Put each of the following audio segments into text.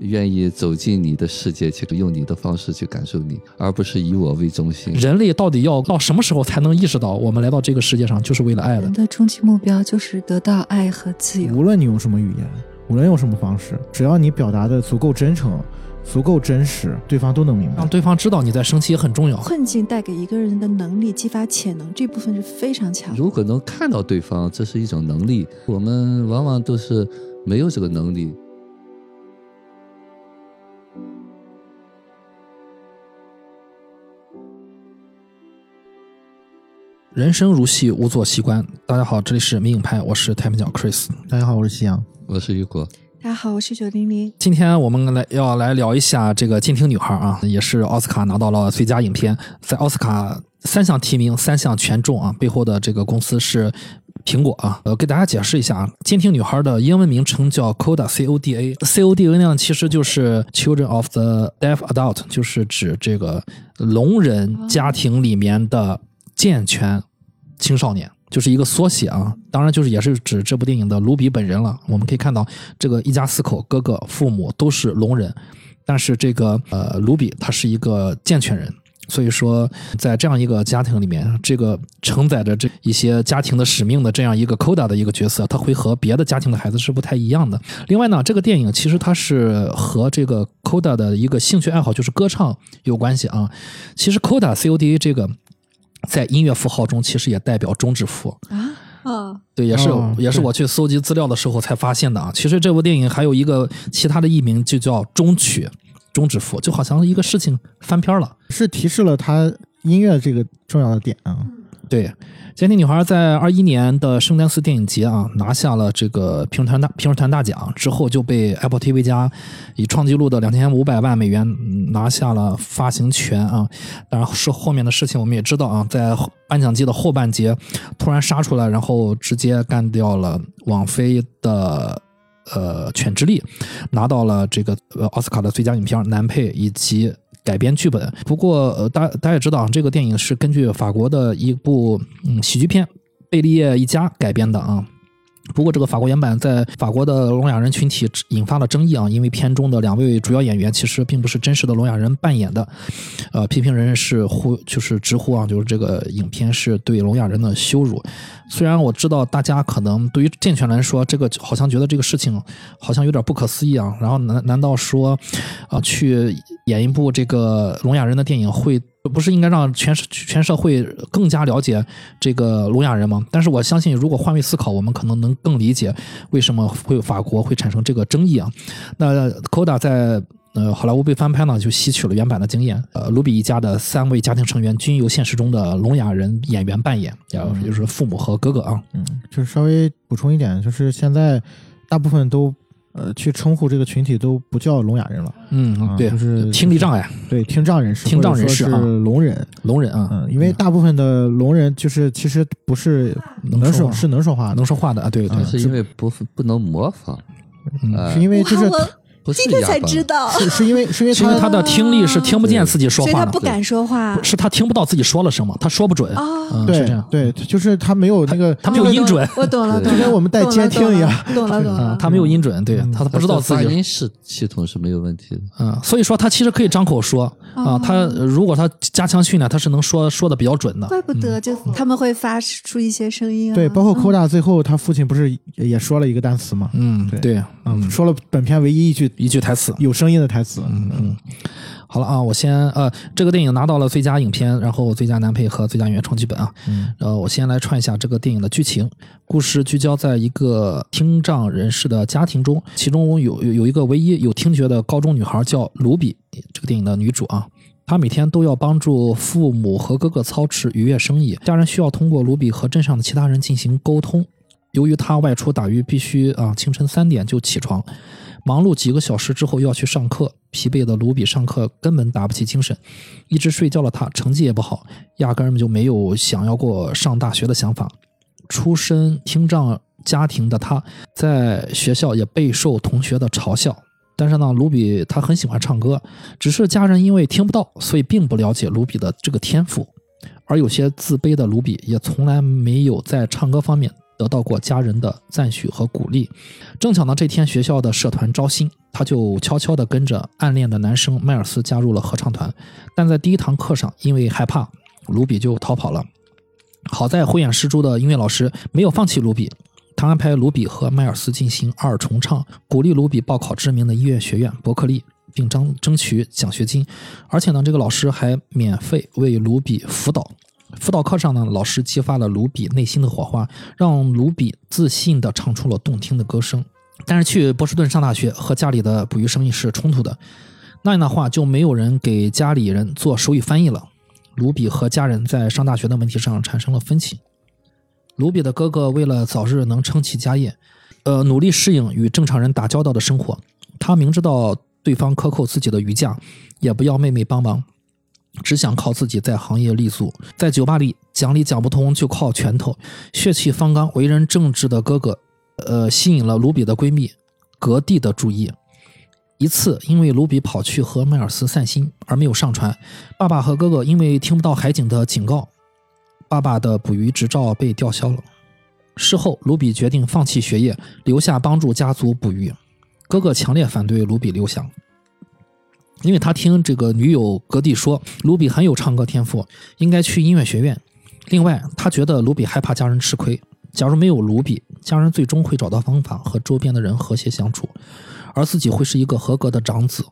愿意走进你的世界，去用你的方式去感受你，而不是以我为中心。人类到底要到什么时候才能意识到，我们来到这个世界上就是为了爱的人？的终极目标就是得到爱和自由。无论你用什么语言，无论用什么方式，只要你表达的足够真诚、足够真实，对方都能明白让。对方知道你在生气也很重要。困境带给一个人的能力，激发潜能这部分是非常强的。如果能看到对方，这是一种能力。我们往往都是没有这个能力。人生如戏，无作习惯。大家好，这里是迷影派，我是太平角 Chris。大家好，我是夕阳。我是雨果，大家好，我是九零零。今天我们来要来聊一下这个《监听女孩》啊，也是奥斯卡拿到了最佳影片，在奥斯卡三项提名，三项全中啊，背后的这个公司是苹果啊。呃，给大家解释一下啊，《监听女孩》的英文名称叫 CODA，C O D A，C O D A 呢其实就是 Children of the Deaf Adult，就是指这个聋人家庭里面的健全青少年。就是一个缩写啊，当然就是也是指这部电影的卢比本人了。我们可以看到，这个一家四口，哥哥、父母都是聋人，但是这个呃卢比他是一个健全人，所以说在这样一个家庭里面，这个承载着这一些家庭的使命的这样一个 Coda 的一个角色，他会和别的家庭的孩子是不太一样的。另外呢，这个电影其实它是和这个 Coda 的一个兴趣爱好就是歌唱有关系啊。其实 Coda C O D A 这个在音乐符号中其实也代表终止符。啊啊，对，也是、哦也是我去搜集资料的时候才发现的啊。其实这部电影还有一个其他的译名，就叫终曲、终止符，就好像一个事情翻篇了。是提示了他音乐这个重要的点啊。对，《监听女孩》在二一年的圣丹斯电影节啊拿下了这个评审团大评审团大奖之后，就被 Apple TV 加以创纪录的两千五百万美元拿下了发行权啊。当然是后面的事情我们也知道啊，在颁奖季的后半节突然杀出来，然后直接干掉了网飞的。呃，《犬之力》拿到了这个呃奥斯卡的最佳影片、男配以及改编剧本。不过，呃，大大家也知道，这个电影是根据法国的一部嗯喜剧片《贝利叶一家》改编的啊。不过，这个法国原版在法国的聋哑人群体引发了争议啊，因为片中的两位主要演员其实并不是真实的聋哑人扮演的，呃，批评人是呼就是直呼啊，就是这个影片是对聋哑人的羞辱。虽然我知道大家可能对于健全来说，这个好像觉得这个事情好像有点不可思议啊，然后难难道说，啊、去演一部这个聋哑人的电影会不是应该让全社全社会更加了解这个聋哑人吗？但是我相信，如果换位思考，我们可能能更理解为什么会法国会产生这个争议啊。那 Coda 在呃好莱坞被翻拍呢，就吸取了原版的经验。呃，卢比一家的三位家庭成员均由现实中的聋哑人演员扮演，然后就是父母和哥哥啊。嗯，就是稍微补充一点，就是现在大部分都呃去称呼这个群体都不叫聋哑人了，嗯，啊对，就是听力障碍，对，听障人士，听障人士啊聋人。聋人啊，嗯，因为大部分的聋人就是其实不是能说是能说话，能说话的啊，对对嗯，是因为不不能模仿，嗯呃是因为就是不是今天才知道，是是因为是因为是因为他的听力是听不见自己说话的所以他不，敢说话是他听不到自己说了什么，他说不准。啊。嗯，是对这样。对，就是他没有那个他没有音准我懂了，懂了，就跟我们带监听一样懂了，懂了，懂嗯了，。他没有音准，对嗯他不知道自己。发音是系统是没有问题的。嗯，所以说他其实可以张口说啊，哦他呃如果他加强训练，他是能说说的比较准的。怪不得就他们会发出一些声音啊。对，包括嗯 Koda 最后他父亲不是也也说了一个单词吗，嗯，对对，嗯，说了本片唯一一句一句台词。有声音的台词，嗯嗯，好了啊，我先呃，这个电影拿到了最佳影片，然后最佳男配和最佳原创剧本啊。嗯呃，我先来串一下这个电影的剧情。故事聚焦在一个听障人士的家庭中，其中有有有一个唯一有听觉的高中女孩叫卢比，这个电影的女主啊。她每天都要帮助父母和哥哥操持渔业生意，家人需要通过卢比和镇上的其他人进行沟通。由于她外出打鱼必须啊清晨三点就起床，忙碌几个小时之后又要去上课，疲惫的卢比上课根本打不起精神，一直睡觉的他成绩也不好，压根儿就没有想要过上大学的想法。出身听障家庭的他，在学校也备受同学的嘲笑。但是呢，卢比他很喜欢唱歌，只是家人因为听不到，所以并不了解卢比的这个天赋。而有些自卑的卢比也从来没有在唱歌方面得到过家人的赞许和鼓励。正巧呢，这天学校的社团招新，他就悄悄地跟着暗恋的男生迈尔斯加入了合唱团。但在第一堂课上，因为害怕，卢比就逃跑了。好在慧眼识珠的音乐老师没有放弃卢比，他安排卢比和迈尔斯进行二重唱，鼓励卢比报考知名的音乐学院伯克利，并争争取奖学金。而且呢，这个老师还免费为卢比辅导。辅导课上呢，老师激发了卢比内心的火花，让卢比自信地唱出了动听的歌声。但是去波士顿上大学和家里的捕鱼生意是冲突的，那样的话就没有人给家里人做手语翻译了。卢比和家人在上大学的问题上产生了分歧。卢比的哥哥为了早日能撑起家业，呃，努力适应与正常人打交道的生活。他明知道对方克扣自己的余价，也不要妹妹帮忙，只想靠自己在行业立足。在酒吧里讲理讲不通就靠拳头，血气方刚、为人正直的哥哥，呃，吸引了卢比的闺蜜格蒂的注意。一次，因为卢比跑去和迈尔斯散心而没有上船，爸爸和哥哥因为听不到海警的警告，爸爸的捕鱼执照被吊销了。事后，卢比决定放弃学业，留下帮助家族捕鱼。哥哥强烈反对卢比留下，因为他听这个女友格蒂说，卢比很有唱歌天赋，应该去音乐学院。另外，他觉得卢比害怕家人吃亏，假如没有卢比，家人最终会找到方法和周边的人和谐相处。而自己会是一个合格的长子。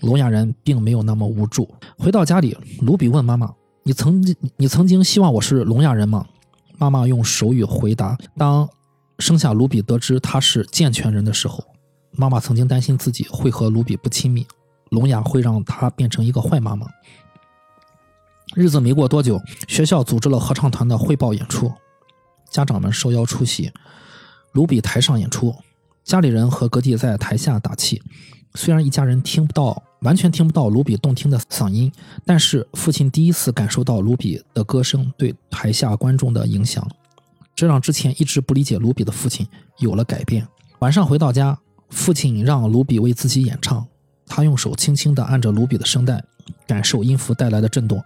聋哑人并没有那么无助。回到家里，卢比问妈妈：“你曾经，你曾经希望我是聋哑人吗？”妈妈用手语回答：“当生下卢比得知他是健全人的时候，妈妈曾经担心自己会和卢比不亲密，聋哑会让他变成一个坏妈妈。”日子没过多久，学校组织了合唱团的汇报演出，家长们受邀出席。卢比台上演出。家里人和格蒂在台下打气，虽然一家人听不到，完全听不到卢比动听的嗓音，但是父亲第一次感受到卢比的歌声对台下观众的影响，这让之前一直不理解卢比的父亲有了改变。晚上回到家，父亲让卢比为自己演唱，他用手轻轻地按着卢比的声带，感受音符带来的震动。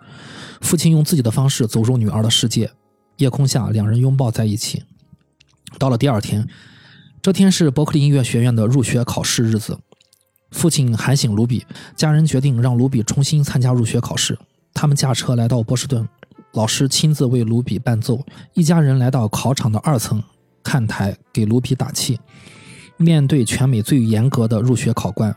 父亲用自己的方式走入女儿的世界，夜空下，两人拥抱在一起。到了第二天。这天是伯克利音乐学院的入学考试日子，父亲喊醒卢比，家人决定让卢比重新参加入学考试。他们驾车来到波士顿，老师亲自为卢比伴奏，一家人来到考场的二层看台给卢比打气。面对全美最严格的入学考官，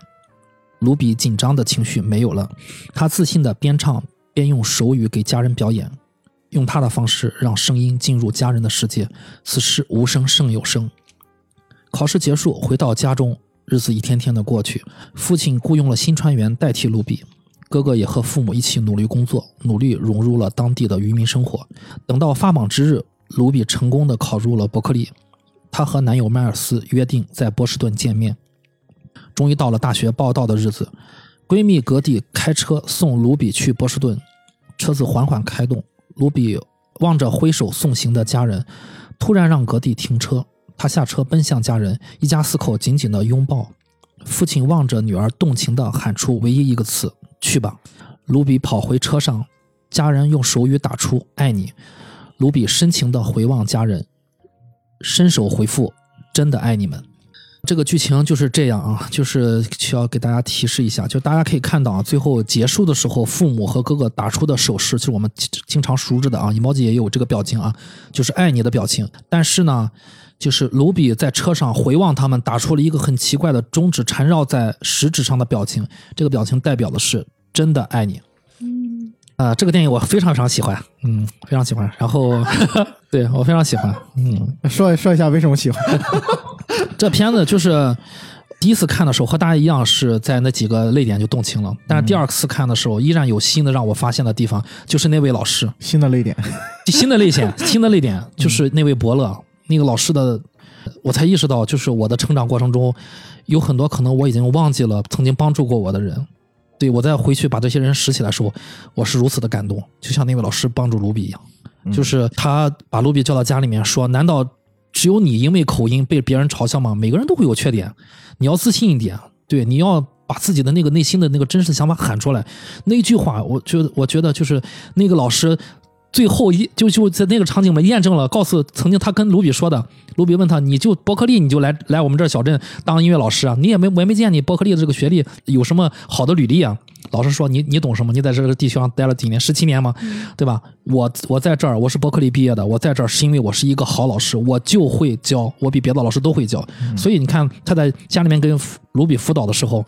卢比紧张的情绪没有了，他自信的边唱边用手语给家人表演，用他的方式让声音进入家人的世界。此时无声胜有声。考试结束，回到家中，日子一天天的过去。父亲雇佣了新船员代替卢比，哥哥也和父母一起努力工作，努力融入了当地的渔民生活。等到发榜之日，卢比成功的考入了伯克利。她和男友迈尔斯约定在波士顿见面。终于到了大学报到的日子，闺蜜格蒂开车送卢比去波士顿。车子缓缓开动，卢比望着挥手送行的家人，突然让格蒂停车。他下车奔向家人，一家四口紧紧的拥抱。父亲望着女儿，动情的喊出唯一一个词：“去吧。”卢比跑回车上，家人用手语打出“爱你”。卢比深情的回望家人，伸手回复：“真的爱你们。”这个剧情就是这样啊，就是需要给大家提示一下，就大家可以看到啊，最后结束的时候，父母和哥哥打出的手势，就是我们经常熟知的啊，emoji 也有这个表情啊，就是爱你的表情。但是呢。就是卢比在车上回望他们，打出了一个很奇怪的中指缠绕在食指上的表情，这个表情代表的是真的爱你。嗯，啊，这个电影我非常非常喜欢，嗯，非常喜欢。然后，对我非常喜欢，嗯，说说一下为什么喜欢？这片子就是第一次看的时候和大家一样是在那几个泪点就动情了，但是第二次看的时候依然有新的让我发现的地方，就是那位老师新的泪点，新的泪点，新的泪点就是那位伯乐。那个老师的，我才意识到，就是我的成长过程中，有很多可能我已经忘记了曾经帮助过我的人。对我再回去把这些人拾起来的时候，我是如此的感动，就像那位老师帮助卢比一样，就是他把卢比叫到家里面说：“难道只有你因为口音被别人嘲笑吗？每个人都会有缺点，你要自信一点。对，你要把自己的那个内心的那个真实的想法喊出来。”那句话，我觉，我觉得就是那个老师。最后一就就在那个场景嘛，验证了，告诉曾经他跟卢比说的，卢比问他，你就伯克利你就来来我们这小镇当音乐老师啊？你也没我也没见你伯克利的这个学历有什么好的履历啊？老师说你你懂什么？你在这个地球上待了几年？十七年吗？对吧？我我在这儿我是伯克利毕业的，我在这儿是因为我是一个好老师，我就会教，我比别的老师都会教。所以你看他在家里面跟卢比辅导的时候，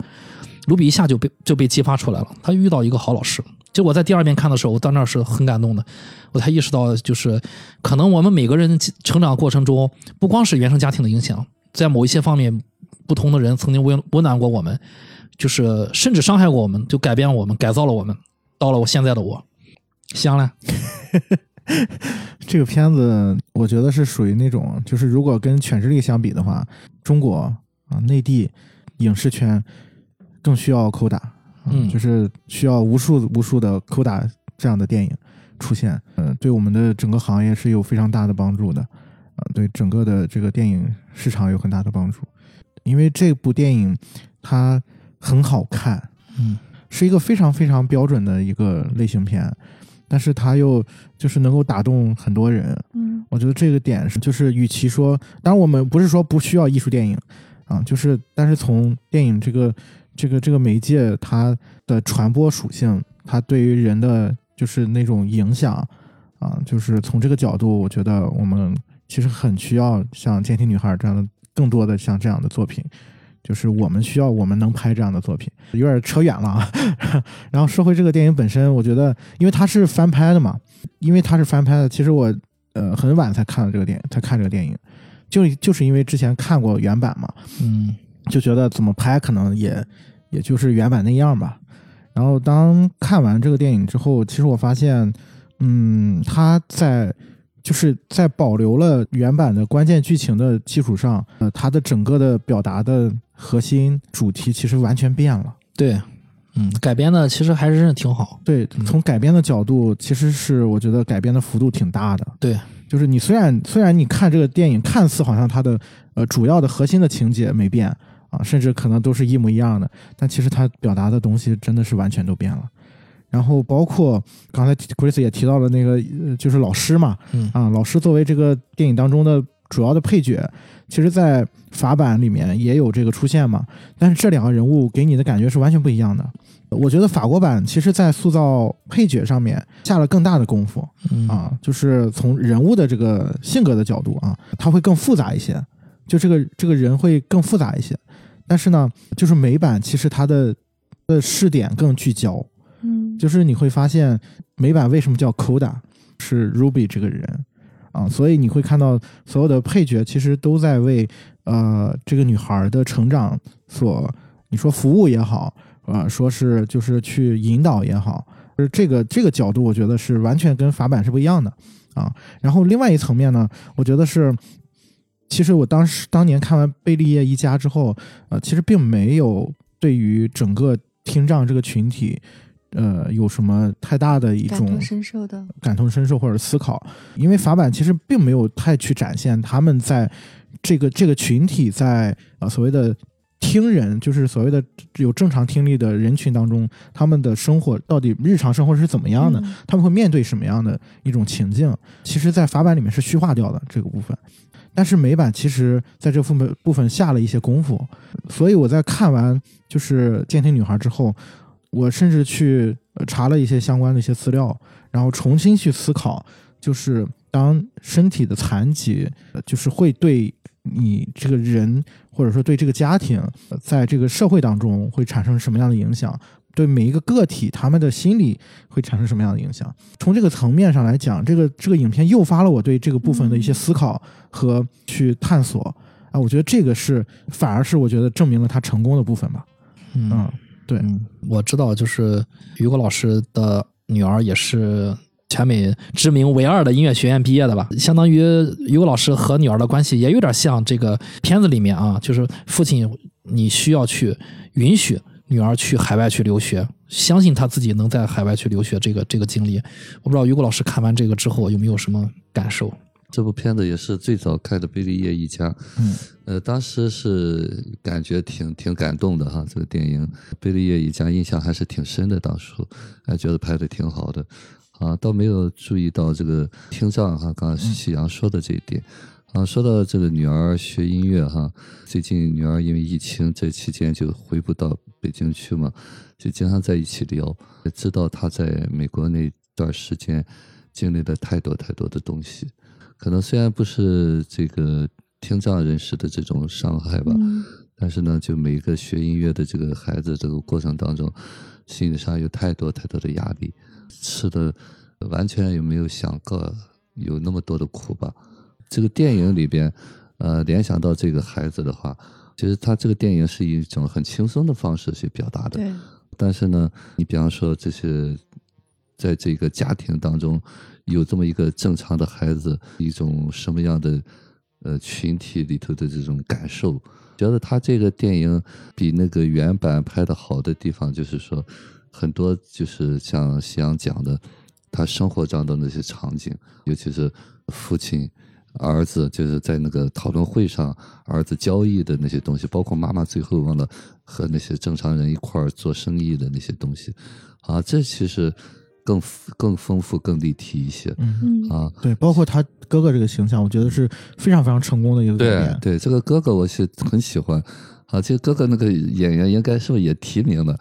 卢比一下就被就被激发出来了，他遇到一个好老师。就我在第二遍看的时候，我到那儿是很感动的，我才意识到，就是可能我们每个人成长过程中，不光是原生家庭的影响，在某一些方面，不同的人曾经为为难过我们，就是甚至伤害过我们，就改变了我们，改造了我们，到了我现在的我。香了，这个片子我觉得是属于那种，就是如果跟《犬之力》相比的话，中国啊内地影视圈更需要扣打。嗯就是需要无数无数的扣打这样的电影出现，呃，对我们的整个行业是有非常大的帮助的，啊、对整个的这个电影市场有很大的帮助，因为这部电影它很好看，嗯。是一个非常非常标准的一个类型片，但是它又就是能够打动很多人，嗯。我觉得这个点是，就是与其说，当然我们不是说不需要艺术电影啊，就是但是从电影这个这个这个媒介它的传播属性，它对于人的就是那种影响啊，就是从这个角度，我觉得我们其实很需要像《监听女孩》这样的更多的像这样的作品。就是我们需要，我们能拍这样的作品，有点扯远了啊。然后说回这个电影本身，我觉得，因为它是翻拍的嘛，因为它是翻拍的，其实我呃很晚才看了这个电影，才看这个电影，就就是因为之前看过原版嘛，嗯就觉得怎么拍可能也也就是原版那样吧。然后当看完这个电影之后，其实我发现，嗯，他在就是在保留了原版的关键剧情的基础上，呃，它的整个的表达的核心主题其实完全变了。对，嗯，改编的其实还是挺好。对，从改编的角度，其实是我觉得改编的幅度挺大的。对，就是你虽然虽然你看这个电影看似好像它的呃主要的核心的情节没变啊，甚至可能都是一模一样的，但其实它表达的东西真的是完全都变了。然后包括刚才 Chris 也提到了那个呃就是老师嘛，嗯啊，老师作为这个电影当中的主要的配角，其实在法版里面也有这个出现嘛，但是这两个人物给你的感觉是完全不一样的。我觉得法国版其实在塑造配角上面下了更大的功夫，嗯啊，就是从人物的这个性格的角度啊，他会更复杂一些，就这个这个人会更复杂一些。但是呢，就是美版其实它的的视点更聚焦，嗯，就是你会发现美版为什么叫 Koda 是 Ruby 这个人啊，所以你会看到所有的配角其实都在为呃这个女孩的成长所你说服务也好，呃说是就是去引导也好，就是这个这个角度，我觉得是完全跟法版是不一样的啊。然后另外一层面呢，我觉得是。其实我当时当年看完《贝利叶一家》之后，呃，其实并没有对于整个听障这个群体，呃，有什么太大的一种感同身受的，感同身受或者思考，因为法版其实并没有太去展现他们在这个这个群体在呃所谓的听人，就是所谓的有正常听力的人群当中，他们的生活到底日常生活是怎么样的，嗯他们会面对什么样的一种情境，其实在法版里面是虚化掉的这个部分。但是美版其实在这部分部分下了一些功夫，所以我在看完就是《监听女孩》之后，我甚至去呃查了一些相关的一些资料，然后重新去思考，就是当身体的残疾，呃就是会对你这个人，或者说对这个家庭，呃在这个社会当中会产生什么样的影响？对每一个个体，他们的心理会产生什么样的影响？从这个层面上来讲，这个这个影片诱发了我对这个部分的一些思考和去探索。啊，我觉得这个是反而是我觉得证明了他成功的部分吧。嗯嗯，对，嗯，我知道，就是于果老师的女儿也是全美知名唯二的音乐学院毕业的吧？相当于于果老师和女儿的关系也有点像这个片子里面啊，就是父亲你需要去允许女儿去海外去留学，相信她自己能在海外去留学这个这个经历。我不知道于果老师看完这个之后有没有什么感受？这部片子也是最早看的《贝利叶一家》，嗯，呃，当时是感觉挺挺感动的哈，这个电影《贝利叶一家》印象还是挺深的，当初还觉得拍的挺好的。啊，倒没有注意到这个听障哈，刚刚夕阳说的这一点。啊，说到这个女儿学音乐哈，最近女儿因为疫情这期间就回不到北京去嘛，就经常在一起聊，也知道她在美国那段时间经历了太多太多的东西，可能虽然不是这个听障人士的这种伤害吧，嗯但是呢，就每一个学音乐的这个孩子，这个过程当中，心理上有太多太多的压力，吃的完全也没有想过有那么多的苦吧。这个电影里边，呃，联想到这个孩子的话，其实他这个电影是以一种很轻松的方式去表达的。对，但是呢，你比方说这些，在这个家庭当中有这么一个正常的孩子，一种什么样的呃群体里头的这种感受，觉得他这个电影比那个原版拍的好的地方，就是说很多就是像夕阳讲的，他生活中的那些场景，尤其是父亲。儿子就是在那个讨论会上，儿子交易的那些东西，包括妈妈最后忘了和那些正常人一块儿做生意的那些东西，啊，这其实更更丰富、更立体一些嗯，嗯啊。对，包括他哥哥这个形象，我觉得是非常非常成功的一个改对。对，这个哥哥我是很喜欢，啊，这个哥哥那个演员应该是不是也提名了？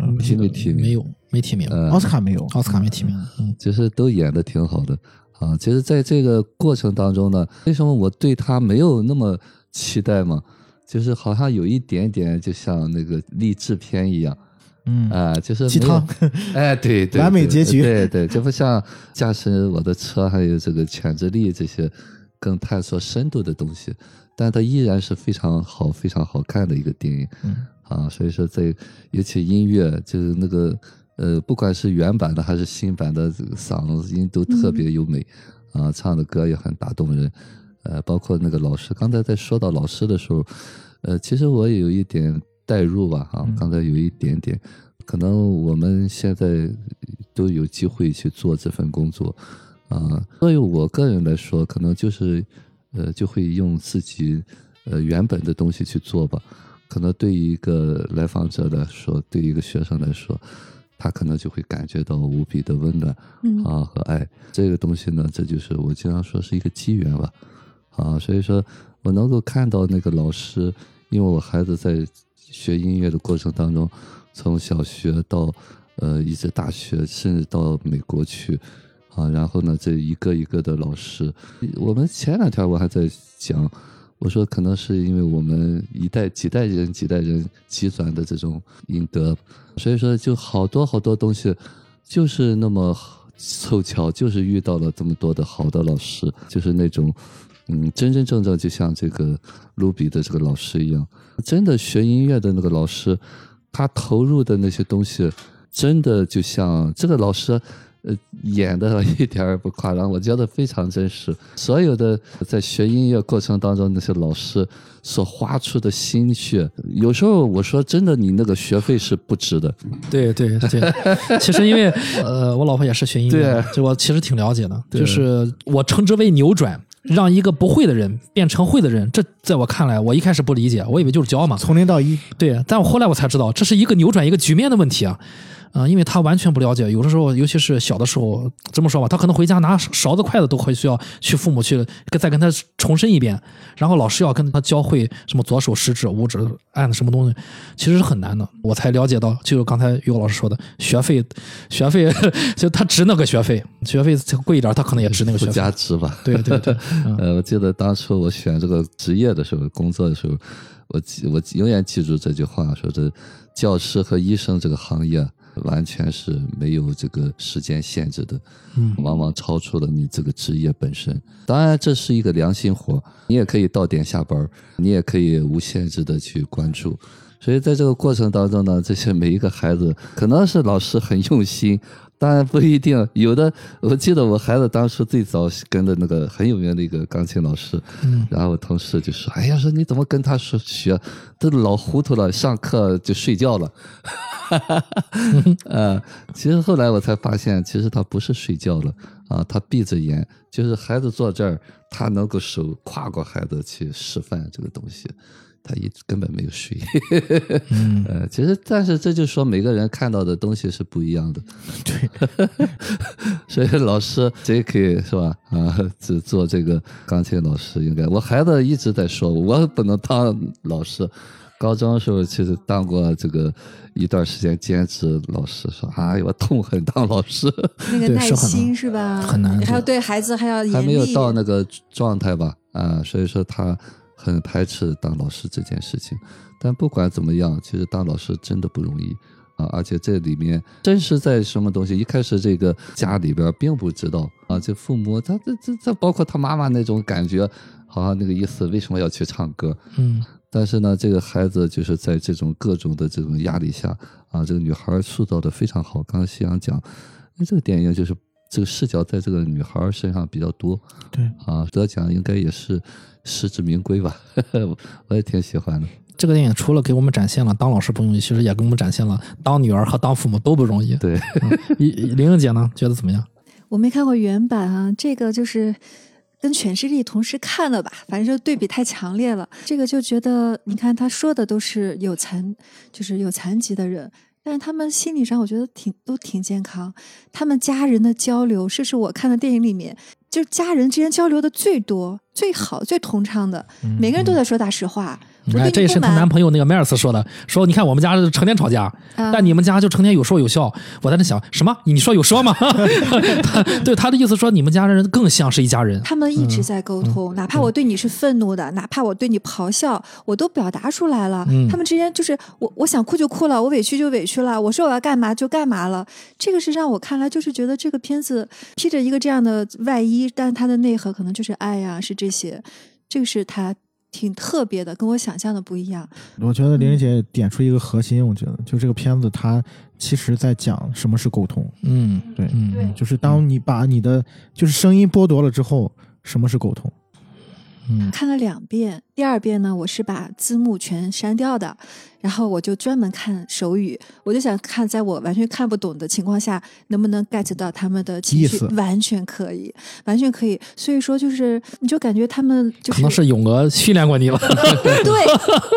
嗯提没提名？没有，没提名，呃奥斯卡没有，奥斯卡没提名。嗯，其实都演的挺好的啊。其实，在这个过程当中呢，为什么我对他没有那么期待嘛？就是好像有一点点，就像那个励志片一样嗯，啊，就是鸡汤，哎，对对，完美结局。对对，这不像驾驶我的车，还有这个潜之力这些更探索深度的东西，但它依然是非常好、非常好看的一个电影。嗯。啊，所以说在尤其音乐，就是那个呃，不管是原版的还是新版的，这个嗓音都特别优美，啊，唱的歌也很打动人，呃，包括那个老师，刚才在说到老师的时候，呃，其实我也有一点代入吧，哈、嗯刚才有一点点，可能我们现在都有机会去做这份工作，啊，对于我个人来说，可能就是呃，就会用自己呃原本的东西去做吧。可能对于一个来访者来说，对于一个学生来说，他可能就会感觉到无比的温暖嗯啊和爱。这个东西呢，这就是我经常说是一个机缘吧，啊，所以说我能够看到那个老师，因为我孩子在学音乐的过程当中，从小学到呃一直大学，甚至到美国去。啊，然后呢，这一个一个的老师，我们前两天我还在讲，我说可能是因为我们一代几代人几代人积攒的这种阴德，所以说就好多好多东西，就是那么凑巧，就是遇到了这么多的好的老师，就是那种，嗯，真真正正就像这个卢比的这个老师一样，真的学音乐的那个老师，他投入的那些东西，真的就像这个老师。呃，演的 一点儿也不夸张，我觉得非常真实。所有的在学音乐过程当中，那些老师所花出的心血，有时候我说真的，你那个学费是不值的。对对对，其实因为呃，我老婆也是学音乐的，这我其实挺了解的。就是我称之为扭转，让一个不会的人变成会的人。这在我看来，我一开始不理解，我以为就是教嘛。从零到一，对，但我后来我才知道，这是一个扭转一个局面的问题啊。啊、因为他完全不了解，有的时候，尤其是小的时候，这么说吧，他可能回家拿勺子、筷子都会需要去父母去再跟他重申一遍，然后老师要跟他教会什么左手食指、五指按什么东西，其实是很难的。我才了解到，就是刚才于老师说的，学费，学费 就他值那个学费，学费贵一点，他可能也值那个附学费。加值吧。对对对，嗯呃，我记得当初我选这个职业的时候，工作的时候，我记我永远记住这句话，说这教师和医生这个行业完全是没有这个时间限制的，嗯往往超出了你这个职业本身。当然，这是一个良心活，你也可以到点下班，你也可以无限制的去关注。所以在这个过程当中呢，这些每一个孩子，可能是老师很用心，当然不一定。有的，我记得我孩子当初最早跟的那个很有名的一个钢琴老师，嗯然后我同事就说：“哎呀，说你怎么跟他说学，都老糊涂了，上课就睡觉了。” 呃，其实后来我才发现，其实他不是睡觉了啊，他闭着眼，就是孩子坐这儿，他能够手跨过孩子去示范这个东西，他一根本没有睡。嗯呃，其实但是这就说每个人看到的东西是不一样的。对，所以老师 J.K. 是吧？啊，只做这个钢琴老师应该。我孩子一直在说，我不能当老师。高中的时候其实当过这个一段时间兼职老师，说哎我痛恨当老师，那个耐心是吧？很难还要对孩子还要，还没有到那个状态吧？啊，所以说他很排斥当老师这件事情。但不管怎么样，其实当老师真的不容易啊！而且这里面真实在什么东西，一开始这个家里边并不知道啊，这父母他这这这包括他妈妈那种感觉，好像那个意思，为什么要去唱歌？嗯但是呢，这个孩子就是在这种各种的这种压力下啊，这个女孩塑造的非常好。刚刚夕阳讲，那这个电影就是这个视角在这个女孩身上比较多对，啊，得奖应该也是实至名归吧，我也挺喜欢的。这个电影除了给我们展现了当老师不容易，其实也给我们展现了当女儿和当父母都不容易。对，林玲玲姐呢，觉得怎么样？我没看过原版啊，这个就是跟《犬之力》同时看了吧，反正就对比太强烈了。这个就觉得，你看他说的都是有残，就是有残疾的人，但是他们心理上我觉得挺都挺健康。他们家人的交流，这是我看的电影里面，就是家人之间交流的最多、最好、最通畅的，每个人都在说大实话。我你不满这是她男朋友那个迈尔斯说的，说你看我们家成天吵架，啊但你们家就成天有说有笑。我在那想什么？你说有说吗？他对他的意思说你们家的人更像是一家人。他们一直在沟通，哪怕我对你是愤怒的，哪怕我对你咆哮，我都表达出来了。嗯他们之间就是我，我想哭就哭了，我委屈就委屈了，我说我要干嘛就干嘛了。这个是让我看来就是觉得这个片子披着一个这样的外衣，但它的内核可能就是爱呀、是这些。这个是它挺特别的，跟我想象的不一样。我觉得玲玲姐点出一个核心，我觉得就这个片子它其实在讲什么是沟通，嗯，对嗯，对就是当你把你的就是声音剥夺了之后，什么是沟通？嗯看了两遍，第二遍呢，我是把字幕全删掉的，然后我就专门看手语，我就想看，在我完全看不懂的情况下，能不能 get 到他们的情绪意思，完全可以，完全可以。所以说，就是你就感觉他们就可能是咏鹅训练过你了，对，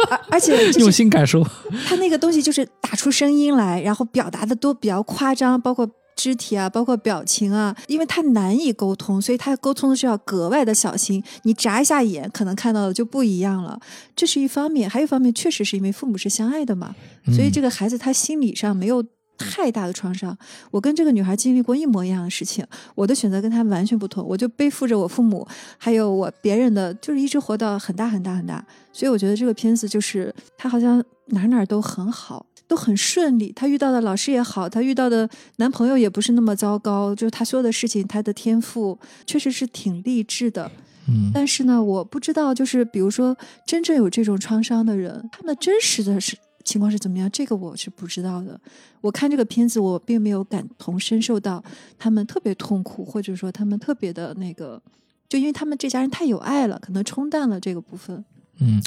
而而且 就用心感受。他那个东西就是打出声音来，然后表达的都比较夸张，包括肢体啊，包括表情啊，因为他难以沟通，所以他沟通的是要格外的小心。你眨一下眼，可能看到的就不一样了。这是一方面，还有一方面，确实是因为父母是相爱的嘛，所以这个孩子他心理上没有。太大的创伤，我跟这个女孩经历过一模一样的事情，我的选择跟她完全不同，我就背负着我父母还有我别人的，就是一直活到很大很大很大，所以我觉得这个片子就是他好像哪儿哪儿都很好，都很顺利。她遇到的老师也好，她遇到的男朋友也不是那么糟糕，就是他所有的事情，她的天赋确实是挺励志的。嗯但是呢，我不知道，就是比如说真正有这种创伤的人，他们的真实的是情况是怎么样，这个我是不知道的。我看这个片子，我并没有感同身受到他们特别痛苦，或者说他们特别的那个，就因为他们这家人太有爱了，可能冲淡了这个部分。嗯，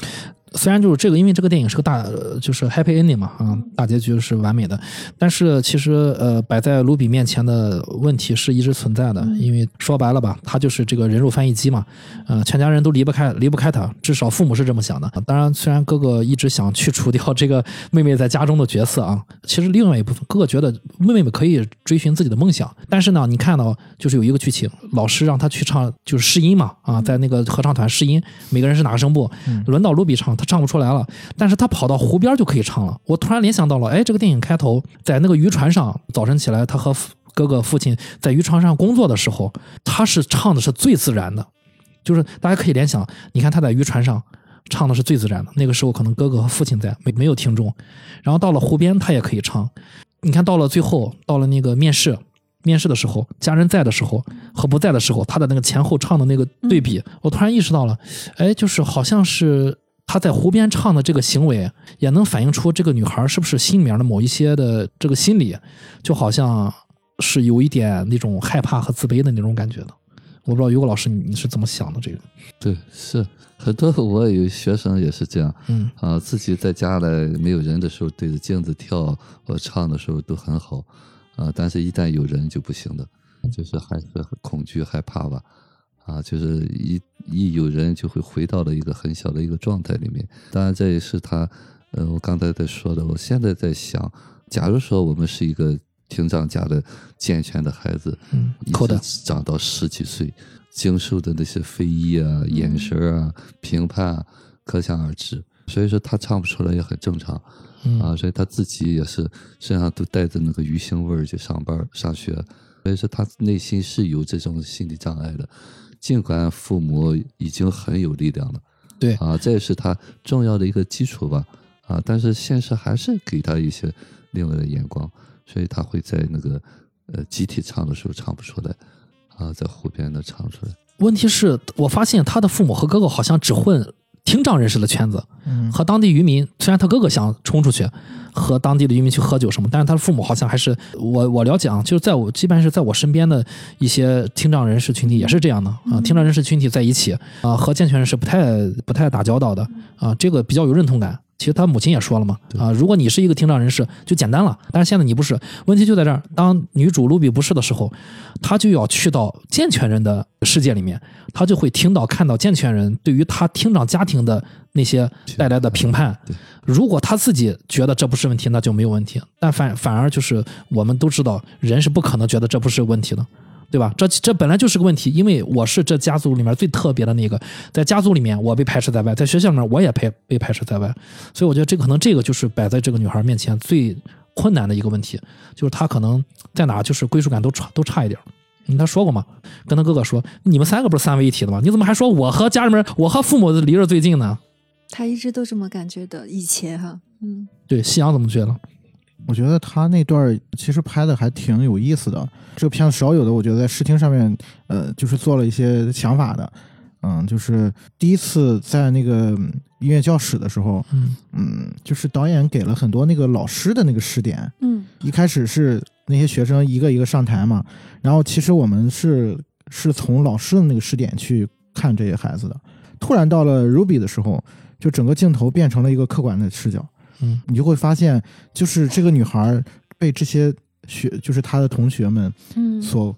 虽然就是这个，因为这个电影是个大，呃就是 happy ending 嘛，啊，大结局是完美的，但是其实呃，摆在卢比面前的问题是一直存在的，因为说白了吧，他就是这个人肉翻译机嘛，呃，全家人都离不开离不开他，至少父母是这么想的。当然，虽然哥哥一直想去除掉这个妹妹在家中的角色啊，其实另外一部分哥哥觉得妹妹可以追寻自己的梦想，但是呢，你看到就是有一个剧情，老师让他去唱就是试音嘛，啊，在那个合唱团试音，每个人是哪个声部，轮到卢比唱，他唱不出来了，但是他跑到湖边就可以唱了。我突然联想到了，哎，这个电影开头在那个渔船上，早晨起来，他和父哥哥父亲在渔船上工作的时候，他是唱的是最自然的，就是大家可以联想，你看他在渔船上唱的是最自然的，那个时候可能哥哥和父亲在，没没有听众，然后到了湖边他也可以唱，你看到了最后，到了那个面试。面试的时候，家人在的时候和不在的时候，他的那个前后唱的那个对比，我突然意识到了，哎，就是好像是他在湖边唱的这个行为，也能反映出这个女孩是不是心里面的某一些的这个心理，就好像是有一点那种害怕和自卑的那种感觉的。我不知道于果老师你你是怎么想的？这个，对，是很多我有学生也是这样嗯啊，自己在家里没有人的时候对着镜子跳或唱的时候都很好啊，但是一旦有人就不行的，就是还是恐惧害怕吧。啊，就是一一有人就会回到了一个很小的一个状态里面。当然，这也是他，呃，我刚才在说的。我现在在想，假如说我们是一个厅长家的健全的孩子，嗯一扣的直长到十几岁，经受的那些非议啊、眼神儿啊、评判啊，可想而知。所以说他唱不出来也很正常嗯啊，所以他自己也是身上都带着那个鱼腥味儿去上班上学，所以说他内心是有这种心理障碍的。尽管父母已经很有力量了，对啊，这也是他重要的一个基础吧，啊，但是现实还是给他一些另外的眼光，所以他会在那个呃集体唱的时候唱不出来，啊，在湖边的唱出来。问题是我发现他的父母和哥哥好像只混听障人士的圈子，嗯和当地渔民。虽然他哥哥想冲出去和当地的渔民去喝酒什么，但是他的父母好像还是我我了解啊，就是在我基本上是在我身边的一些听障人士群体也是这样的啊，听障人士群体在一起啊，和健全人士不太不太打交道的啊，这个比较有认同感。其实他母亲也说了嘛，啊，如果你是一个听障人士，就简单了。但是现在你不是，问题就在这儿。当女主卢比不是的时候，她就要去到健全人的世界里面，她就会听到、看到健全人对于她听障家庭的那些带来的评判。如果她自己觉得这不是问题，那就没有问题。但反反而就是我们都知道，人是不可能觉得这不是问题的。对吧？这这本来就是个问题，因为我是这家族里面最特别的那个，在家族里面我被排斥在外，在学校里面我也被被排斥在外，所以我觉得这个可能这个就是摆在这个女孩面前最困难的一个问题，就是她可能在哪就是归属感都差都差一点儿。嗯，他说过嘛，跟他哥哥说，你们三个不是三位一体的吗？你怎么还说我和家里面，我和父母离着最近呢？他一直都这么感觉的，以前哈，嗯，对，夕阳怎么觉得？我觉得他那段其实拍的还挺有意思的，这个片子少有的，我觉得在视听上面，呃，就是做了一些想法的，嗯，就是第一次在那个嗯音乐教室的时候，嗯。嗯，就是导演给了很多那个老师的那个试点，嗯。一开始是那些学生一个一个上台嘛，然后其实我们是是从老师的那个视点去看这些孩子的，突然到了 Ruby 的时候，就整个镜头变成了一个客观的视角。嗯。你就会发现，就是这个女孩被这些学，就是她的同学们嗯，所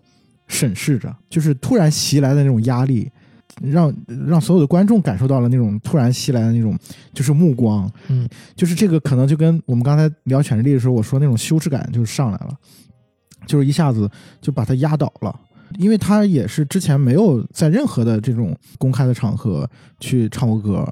审视着，就是突然袭来的那种压力，让让所有的观众感受到了那种突然袭来的那种就是目光，嗯，就是这个可能就跟我们刚才聊犬之力的时候我说那种羞耻感就上来了，就是一下子就把她压倒了。因为她也是之前没有在任何的这种公开的场合去唱过歌，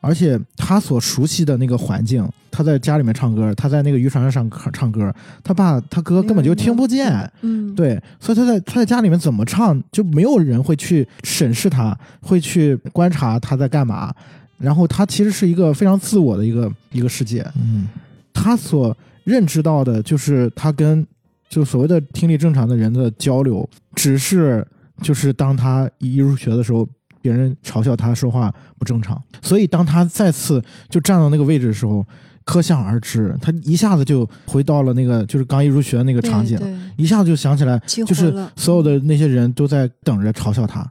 而且他所熟悉的那个环境，他在家里面唱歌，他在那个渔船上唱唱歌，他爸他哥根本就听不见，嗯，对，所以他在他在家里面怎么唱，就没有人会去审视他，会去观察他在干嘛。然后他其实是一个非常自我的一个一个世界，嗯。他所认知到的就是他跟就所谓的听力正常的人的交流，只是就是当他一入学的时候，别人嘲笑他说话不正常，所以当他再次就站到那个位置的时候，可想而知，他一下子就回到了那个就是刚一入学的那个场景，一下子就想起来，就是所有的那些人都在等着嘲笑他，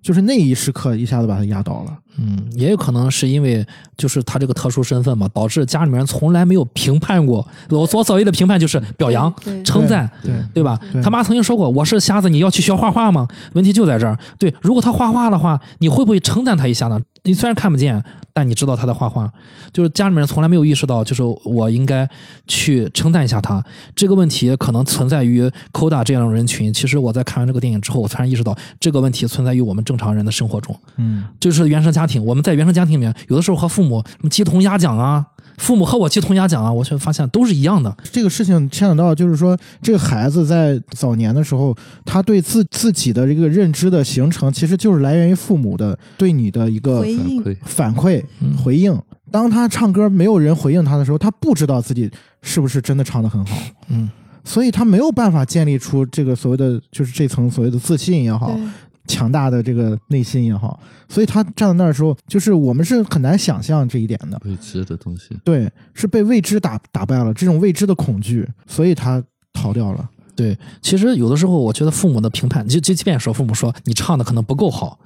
就是那一时刻一下子把他压倒了。嗯，也有可能是因为就是他这个特殊身份嘛，导致家里面人从来没有评判过。我所所谓的评判就是表扬、称赞，对对吧？对他妈曾经说过：“我是瞎子，你要去学画画吗？”问题就在这儿。对，如果他画画的话，你会不会称赞他一下呢？你虽然看不见，但你知道他在画画。就是家里面人从来没有意识到，就是我应该去称赞一下他。这个问题可能存在于 Koda 这样的人群。其实我在看完这个电影之后，我突然意识到这个问题存在于我们正常人的生活中。嗯，就是原生家庭，我们在原生家庭里面，有的时候和父母什么鸡同鸭讲啊，父母和我鸡同鸭讲啊，我却发现都是一样的。这个事情牵扯到，就是说，这个孩子在早年的时候，他对自自己的这个认知的形成，其实就是来源于父母的对你的一个回应会反馈嗯。回应。当他唱歌没有人回应他的时候，他不知道自己是不是真的唱得很好，嗯，所以他没有办法建立出这个所谓的就是这层所谓的自信也好，对强大的这个内心也好，所以他站在那儿的时候，就是我们是很难想象这一点的。未知的东西。对，是被未知打打败了，这种未知的恐惧，所以他逃掉了。对。其实有的时候，我觉得父母的评判，就就即便说父母说你唱的可能不够好，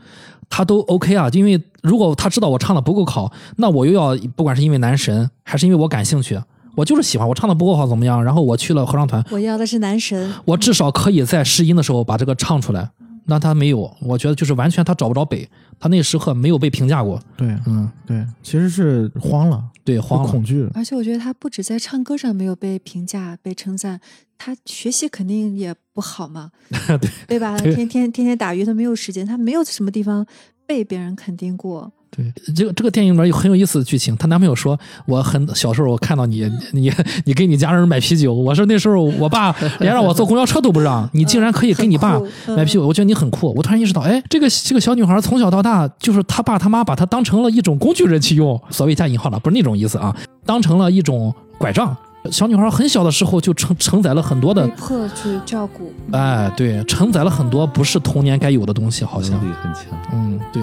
他都 OK 啊。因为如果他知道我唱的不够好，那我又要不管是因为男神，还是因为我感兴趣，我就是喜欢我唱的不够好怎么样？然后我去了合唱团，我要的是男神，我至少可以在试音的时候把这个唱出来。那他没有，我觉得就是完全他找不着北，他那时刻没有被评价过。对嗯，对，其实是慌了，对，慌了。恐惧。而且我觉得他不止在唱歌上没有被评价、被称赞，他学习肯定也不好嘛，对对吧？天天天天打鱼，他没有时间，他没有什么地方被别人肯定过。对，这个这个电影里面有很有意思的剧情。她男朋友说：“我很小时候我看到你，你你给你家人买啤酒。我说那时候我 爸连让我坐公交车都不让，你竟然可以给你爸买啤酒，我觉得你很酷。我突然意识到，哎，这个这个小女孩从小到大就是她爸她妈把她当成了一种工具人去用，所谓加引号了，不是那种意思啊，当成了一种拐杖。小女孩很小的时候就承承载了很多的被，迫去照顾。哎，对，承载了很多不是童年该有的东西，好像能，力很强。嗯，对。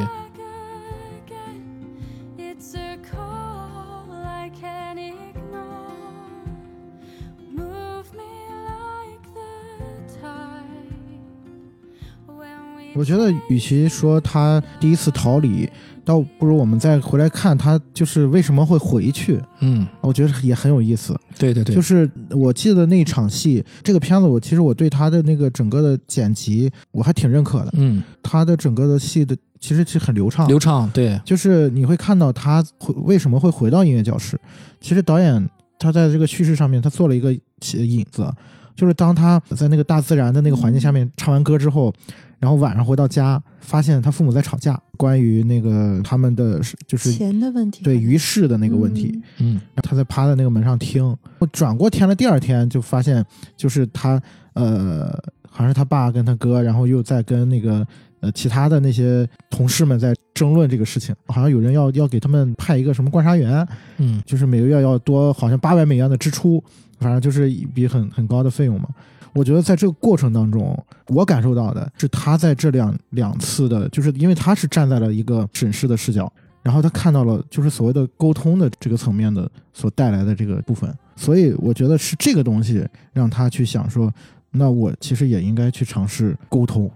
我觉得，与其说他第一次逃离，倒不如我们再回来看他就是为什么会回去。嗯，我觉得也很有意思。对对对，就是我记得那场戏，这个片子我其实我对他的那个整个的剪辑我还挺认可的。嗯，他的整个的戏的其实是很流畅，流畅，对，就是你会看到他回为什么会回到音乐教室。其实导演他在这个叙事上面他做了一个引子，就是当他在那个大自然的那个环境下面唱完歌之后，然后晚上回到家，发现他父母在吵架，关于那个他们的就是钱的问题，对于世的那个问题。嗯嗯他在趴在那个门上听，我转过天了，第二天就发现，就是他呃，好像是他爸跟他哥，然后又在跟那个呃其他的那些同事们在争论这个事情，好像有人要要给他们派一个什么观察员，嗯就是每个月要多好像八百美元的支出，反正就是一笔很很高的费用嘛。我觉得在这个过程当中，我感受到的是他在这两两次的，就是因为他是站在了一个审视的视角，然后他看到了就是所谓的沟通的这个层面的所带来的这个部分，所以我觉得是这个东西让他去想说，那我其实也应该去尝试沟通，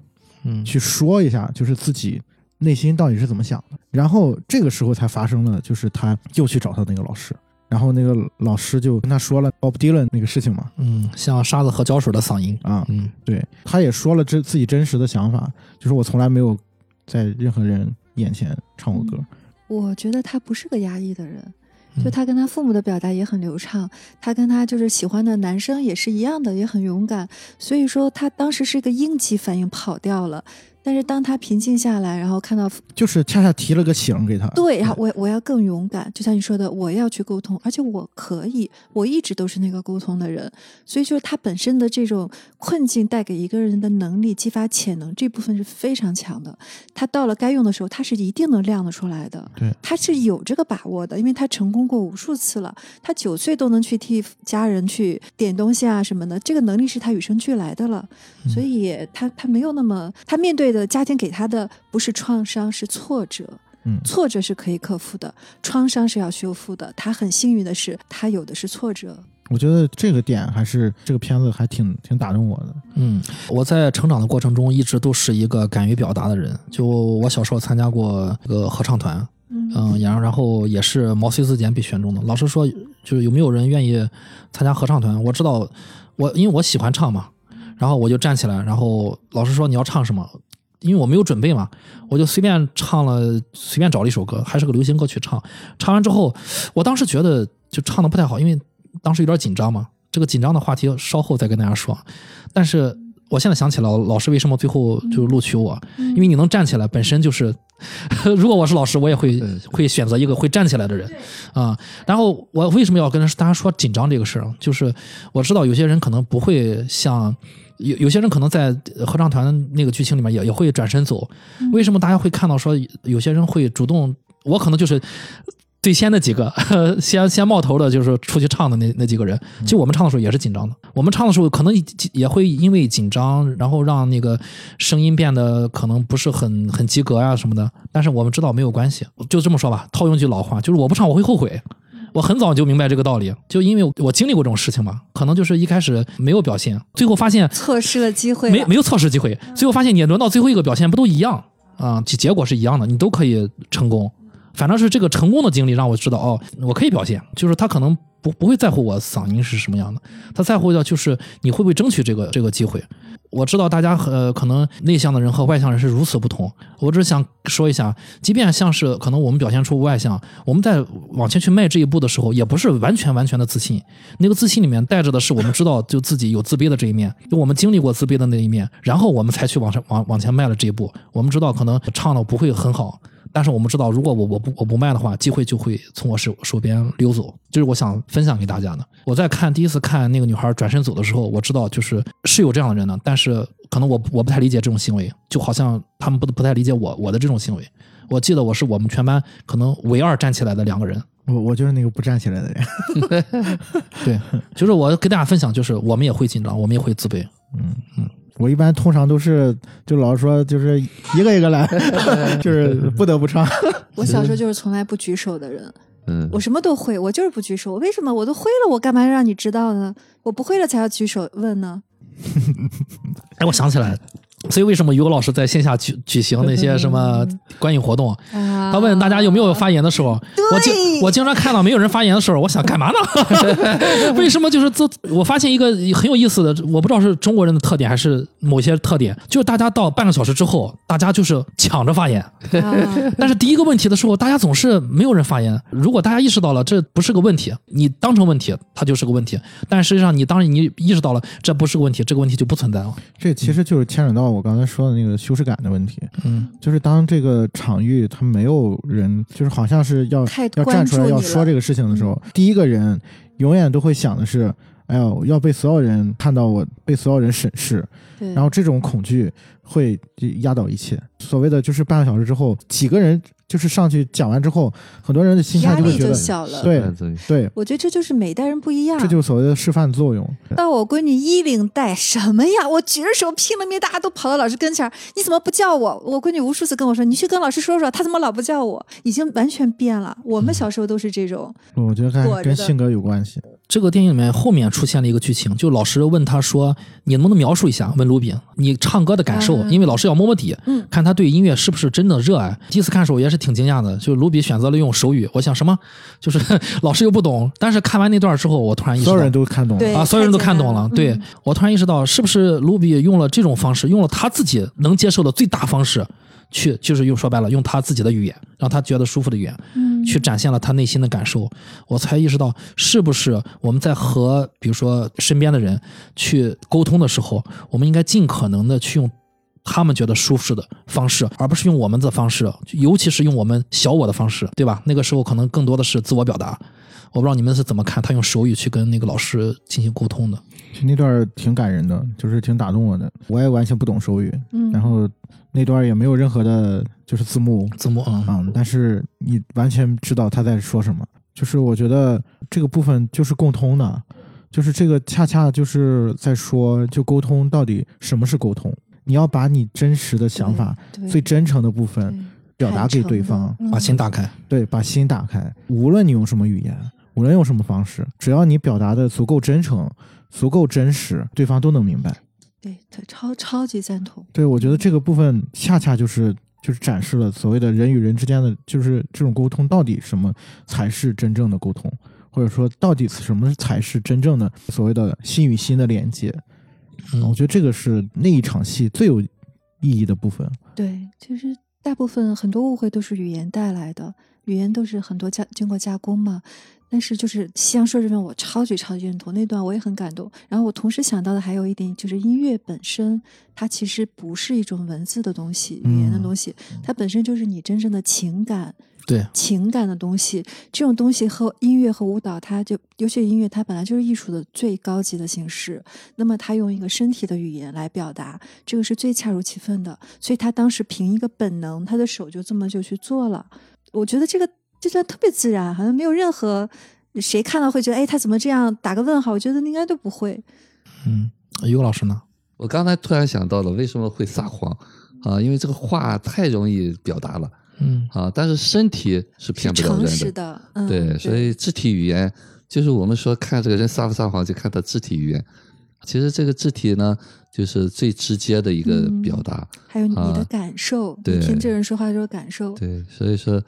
嗯，去说一下，就是自己内心到底是怎么想的。然后这个时候才发生了，就是他又去找他那个老师，然后那个老师就跟他说了 Bob Dylan 那个事情嘛，嗯，像沙子和胶水的嗓音，啊，嗯。对，他也说了这自己真实的想法，就是我从来没有在任何人眼前唱过歌。我觉得他不是个压抑的人，就嗯他跟他父母的表达也很流畅，他跟他就是喜欢的男生也是一样的，也很勇敢。所以说他当时是一个应激反应跑掉了，但是当他平静下来，然后看到就是恰恰提了个醒给他。对，然后我我要更勇敢，就像你说的，我要去沟通，而且我可以，我一直都是那个沟通的人，所以就是他本身的这种困境带给一个人的能力，激发潜能这部分是非常强的。他到了该用的时候，他是一定能亮得出来的，对，他是有这个把握的，因为他成功过无数次了，他九岁都能去替家人去点东西啊什么的，这个能力是他与生俱来的了，所以他他没有那么，他面对的家庭给他的不是创伤，是挫折。嗯挫折是可以克服的，创伤是要修复的。他很幸运的是，他有的是挫折。我觉得这个点还是这个片子还挺挺打动我的。嗯，我在成长的过程中一直都是一个敢于表达的人。就我小时候参加过一个合唱团，嗯嗯，然后然后也是毛遂自荐被选中的。老师说，就是有没有人愿意参加合唱团？我知道，我因为我喜欢唱嘛，然后我就站起来，然后老师说你要唱什么？因为我没有准备嘛，我就随便唱了，随便找了一首歌，还是个流行歌曲唱。唱完之后，我当时觉得就唱的不太好，因为当时有点紧张嘛。这个紧张的话题稍后再跟大家说。但是我现在想起来，老师为什么最后就录取我？因为你能站起来，本身就是，如果我是老师，我也会会选择一个会站起来的人啊。然后我为什么要跟大家说紧张这个事儿？就是我知道有些人可能不会像。有有些人可能在合唱团那个剧情里面也也会转身走，为什么大家会看到说有些人会主动？我可能就是最先的几个，先先冒头的，就是出去唱的那那几个人。其实我们唱的时候也是紧张的，我们唱的时候可能也会因为紧张，然后让那个声音变得可能不是很很及格啊什么的。但是我们知道没有关系，就这么说吧。套用句老话，就是我不唱我会后悔。我很早就明白这个道理，就因为我经历过这种事情嘛，可能就是一开始没有表现，最后发现错失了机会了，没没有错失机会，最后发现你轮到最后一个表现不都一样啊？结结果是一样的，你都可以成功。反正是这个成功的经历让我知道，哦，我可以表现，就是他可能不不会在乎我嗓音是什么样的，他在乎的就是你会不会争取这个这个机会。我知道大家呃可能内向的人和外向人是如此不同，我只是想说一下，即便像是可能我们表现出外向，我们在往前去迈这一步的时候，也不是完全完全的自信。那个自信里面带着的是我们知道就自己有自卑的这一面，就我们经历过自卑的那一面，然后我们才去往上往往前迈了这一步。我们知道可能唱的不会很好，但是我们知道，如果我我不我不卖的话，机会就会从我手手边溜走。就是我想分享给大家的。我在看第一次看那个女孩转身走的时候，我知道就是是有这样的人的，但是可能我我不太理解这种行为，就好像他们不不太理解我我的这种行为。我记得我是我们全班可能唯二站起来的两个人。我我就是那个不站起来的人。对，就是我跟大家分享，就是我们也会紧张，我们也会自卑。我一般通常都是就老是说就是一个一个来，就是不得不唱。我小时候就是从来不举手的人，嗯，我什么都会，我就是不举手。为什么我都会了，我干嘛让你知道呢？我不会了才要举手问呢？哎，我想起来了，所以为什么于果老师在线下举举行那些什么观影活动？啊，他问大家有没有发言的时候，我经我经常看到没有人发言的时候，我想干嘛呢？为什么就是这？我发现一个很有意思的，我不知道是中国人的特点还是某些特点，就是大家到半个小时之后，大家就是抢着发言。啊但是第一个问题的时候，大家总是没有人发言。如果大家意识到了这不是个问题，你当成问题，它就是个问题。但实际上，你当你意识到了这不是个问题，这个问题就不存在了。这其实就是牵扯到我刚才说的那个修饰感的问题，嗯。就是当这个场域它没有人，就是好像是要要站出来要说这个事情的时候，第一个人永远都会想的是，哎呀，要被所有人看到我，被所有人审视，对，然后这种恐惧会压倒一切。所谓的就是半个小时之后，几个人就是上去讲完之后，很多人的心态压力就就会觉得，小了。对对，我觉得这就是每代人不一样。这就是所谓的示范作用。到我闺女衣领带什么呀？我举着手拼了命，大家都跑到老师跟前儿，你怎么不叫我？我闺女无数次跟我说，你去跟老师说说，他怎么老不叫我？已经完全变了。我们小时候都是这种，我觉得跟性格有关系。这个电影里面后面出现了一个剧情，就老师问他说：“你能不能描述一下？”问卢比，你唱歌的感受，嗯因为老师要摸摸底，嗯看他对音乐是不是真的热爱。第一次看的时候也是挺惊讶的，就卢比选择了用手语，我想什么，就是老师又不懂。但是看完那段之后，我突然意识到所有，人都看懂了。啊，所有人都看懂了。对、嗯我突然意识到，是不是卢比用了这种方式，用了他自己能接受的最大方式，去就是用说白了，用他自己的语言，让他觉得舒服的语言，嗯，去展现了他内心的感受，我才意识到，是不是我们在和比如说身边的人去沟通的时候，我们应该尽可能的去用他们觉得舒适的方式，而不是用我们的方式，尤其是用我们小我的方式，对吧？那个时候可能更多的是自我表达。我不知道你们是怎么看他用手语去跟那个老师进行沟通的。其实那段儿挺感人的，就是挺打动我的。我也完全不懂手语，嗯，然后那段儿也没有任何的，就是字幕字幕啊，嗯、但是你完全知道他在说什么。就是我觉得这个部分就是共通的，就是这个恰恰就是在说，就沟通到底什么是沟通？你要把你真实的想法、最真诚的部分表达给对方，嗯把心打开。对，把心打开。无论你用什么语言，无论用什么方式，只要你表达的足够真诚、足够真实，对方都能明白。对，他超超级赞同。对，我觉得这个部分恰恰就是就是展示了所谓的人与人之间的，就是这种沟通到底什么才是真正的沟通，或者说到底什么才是真正的所谓的心与心的连接。嗯我觉得这个是那一场戏最有意义的部分。对，其实大部分很多误会都是语言带来的，语言都是很多加经过加工嘛。但是就是西洋说这边我超级超级认同那段，我也很感动。然后我同时想到的还有一点，就是音乐本身它其实不是一种文字的东西，语言的嗯东西，它本身就是你真正的情感。对，情感的东西，这种东西和音乐和舞蹈，它就尤其音乐，它本来就是艺术的最高级的形式。那么他用一个身体的语言来表达，这个是最恰如其分的。所以他当时凭一个本能，他的手就这么就去做了。我觉得这个这段特别自然，好像没有任何谁看到会觉得，哎，他怎么这样打个问号？我觉得应该都不会。嗯，于果老师呢？我刚才突然想到了，为什么会撒谎啊？因为这个话太容易表达了嗯啊，但是身体是骗不了人的。实的，嗯，对，所以肢体语言就是我们说看这个人撒不撒谎，就看他肢体语言。其实这个肢体呢，就是最直接的一个嗯表达。还有你的啊感受，对你听这人说话的时候感受，对，所以说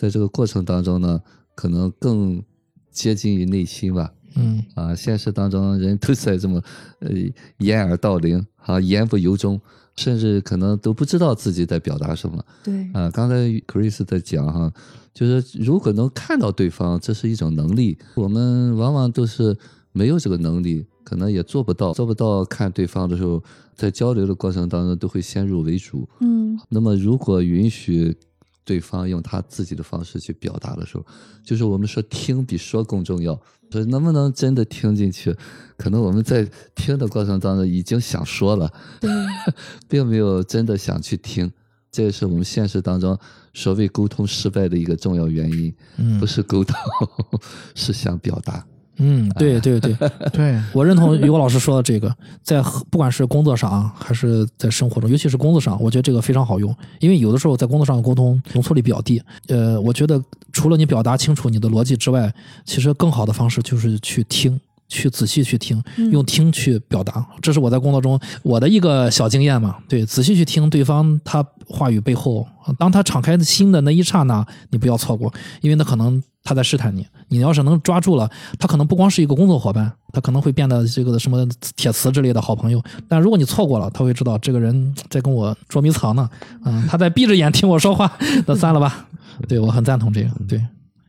在这个过程当中呢，可能更接近于内心吧。嗯啊，现实当中人都在这么呃掩耳盗铃啊，言不由衷，甚至可能都不知道自己在表达什么。对，啊，刚才 Chris 在讲哈，就是如果能看到对方，这是一种能力。我们往往都是没有这个能力，可能也做不到，做不到看对方的时候，在交流的过程当中都会先入为主。嗯那么，如果允许对方用他自己的方式去表达的时候，就是我们说听比说更重要。所以能不能真的听进去？可能我们在听的过程当中已经想说了，对，并没有真的想去听。这也是我们现实当中所谓沟通失败的一个重要原因，嗯不是沟通，是想表达。嗯，对对对，对，我认同于果老师说的这个，在不管是工作上啊，还是在生活中，尤其是工作上，我觉得这个非常好用。因为有的时候在工作上的沟通容错率比较低。呃，我觉得除了你表达清楚你的逻辑之外，其实更好的方式就是去听。去仔细去听，用听去表达，这是我在工作中我的一个小经验嘛。对，仔细去听对方他话语背后，当他敞开心的那一刹那，你不要错过，因为那可能他在试探你。你要是能抓住了，他可能不光是一个工作伙伴，他可能会变得这个什么铁磁之类的好朋友。但如果你错过了，他会知道这个人在跟我捉迷藏呢，嗯，他在闭着眼听我说话，那算了吧。对我很赞同这个，对，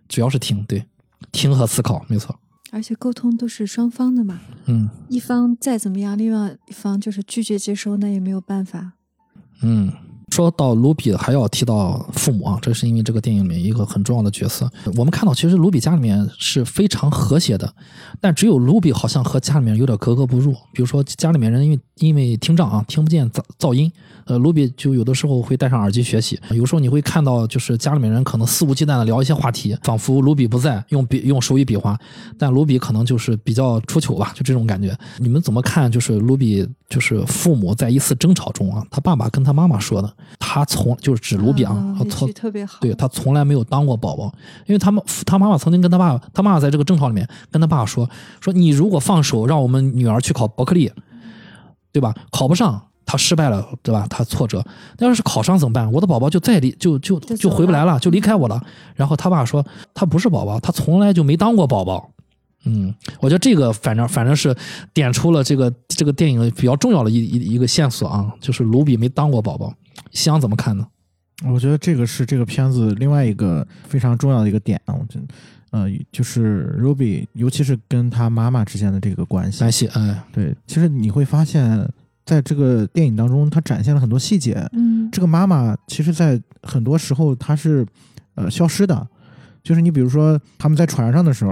主要是听，对，听和思考，没错，而且沟通都是双方的嘛，嗯一方再怎么样，另外一方就是拒绝接收，那也没有办法。嗯。说到卢比，还要提到父母啊，这是因为这个电影里面一个很重要的角色。我们看到，其实卢比家里面是非常和谐的，但只有卢比好像和家里面有点格格不入。比如说，家里面人因为因为听障啊，听不见噪噪音，呃，卢比就有的时候会戴上耳机学习。有时候你会看到，就是家里面人可能肆无忌惮的聊一些话题，仿佛卢比不在，用笔用手语比划，但卢比可能就是比较出糗吧，就这种感觉。你们怎么看？就是卢比，就是父母在一次争吵中啊，他爸爸跟他妈妈说的，他从就是指卢比啊，啊从特别好。对他从来没有当过宝宝，因为他们他妈妈曾经跟他爸，他妈妈在这个争吵里面跟他爸爸说说你如果放手让我们女儿去考伯克利，对吧？考不上，他失败了，对吧？他挫折。那要是考上怎么办？我的宝宝就再离就就就回不来了，就离开我了。然后他爸说他不是宝宝，他从来就没当过宝宝。嗯，我觉得这个反正反正是点出了这个这个电影比较重要的一一一个线索啊，就是卢比没当过宝宝。西阳怎么看呢？我觉得这个是这个片子另外一个非常重要的一个点啊，我觉得，呃，就是 Ruby，尤其是跟他妈妈之间的这个关系关。系，哎，对，其实你会发现在这个电影当中，它展现了很多细节。嗯，这个妈妈其实，在很多时候她是呃消失的，就是你比如说他们在船上的时候，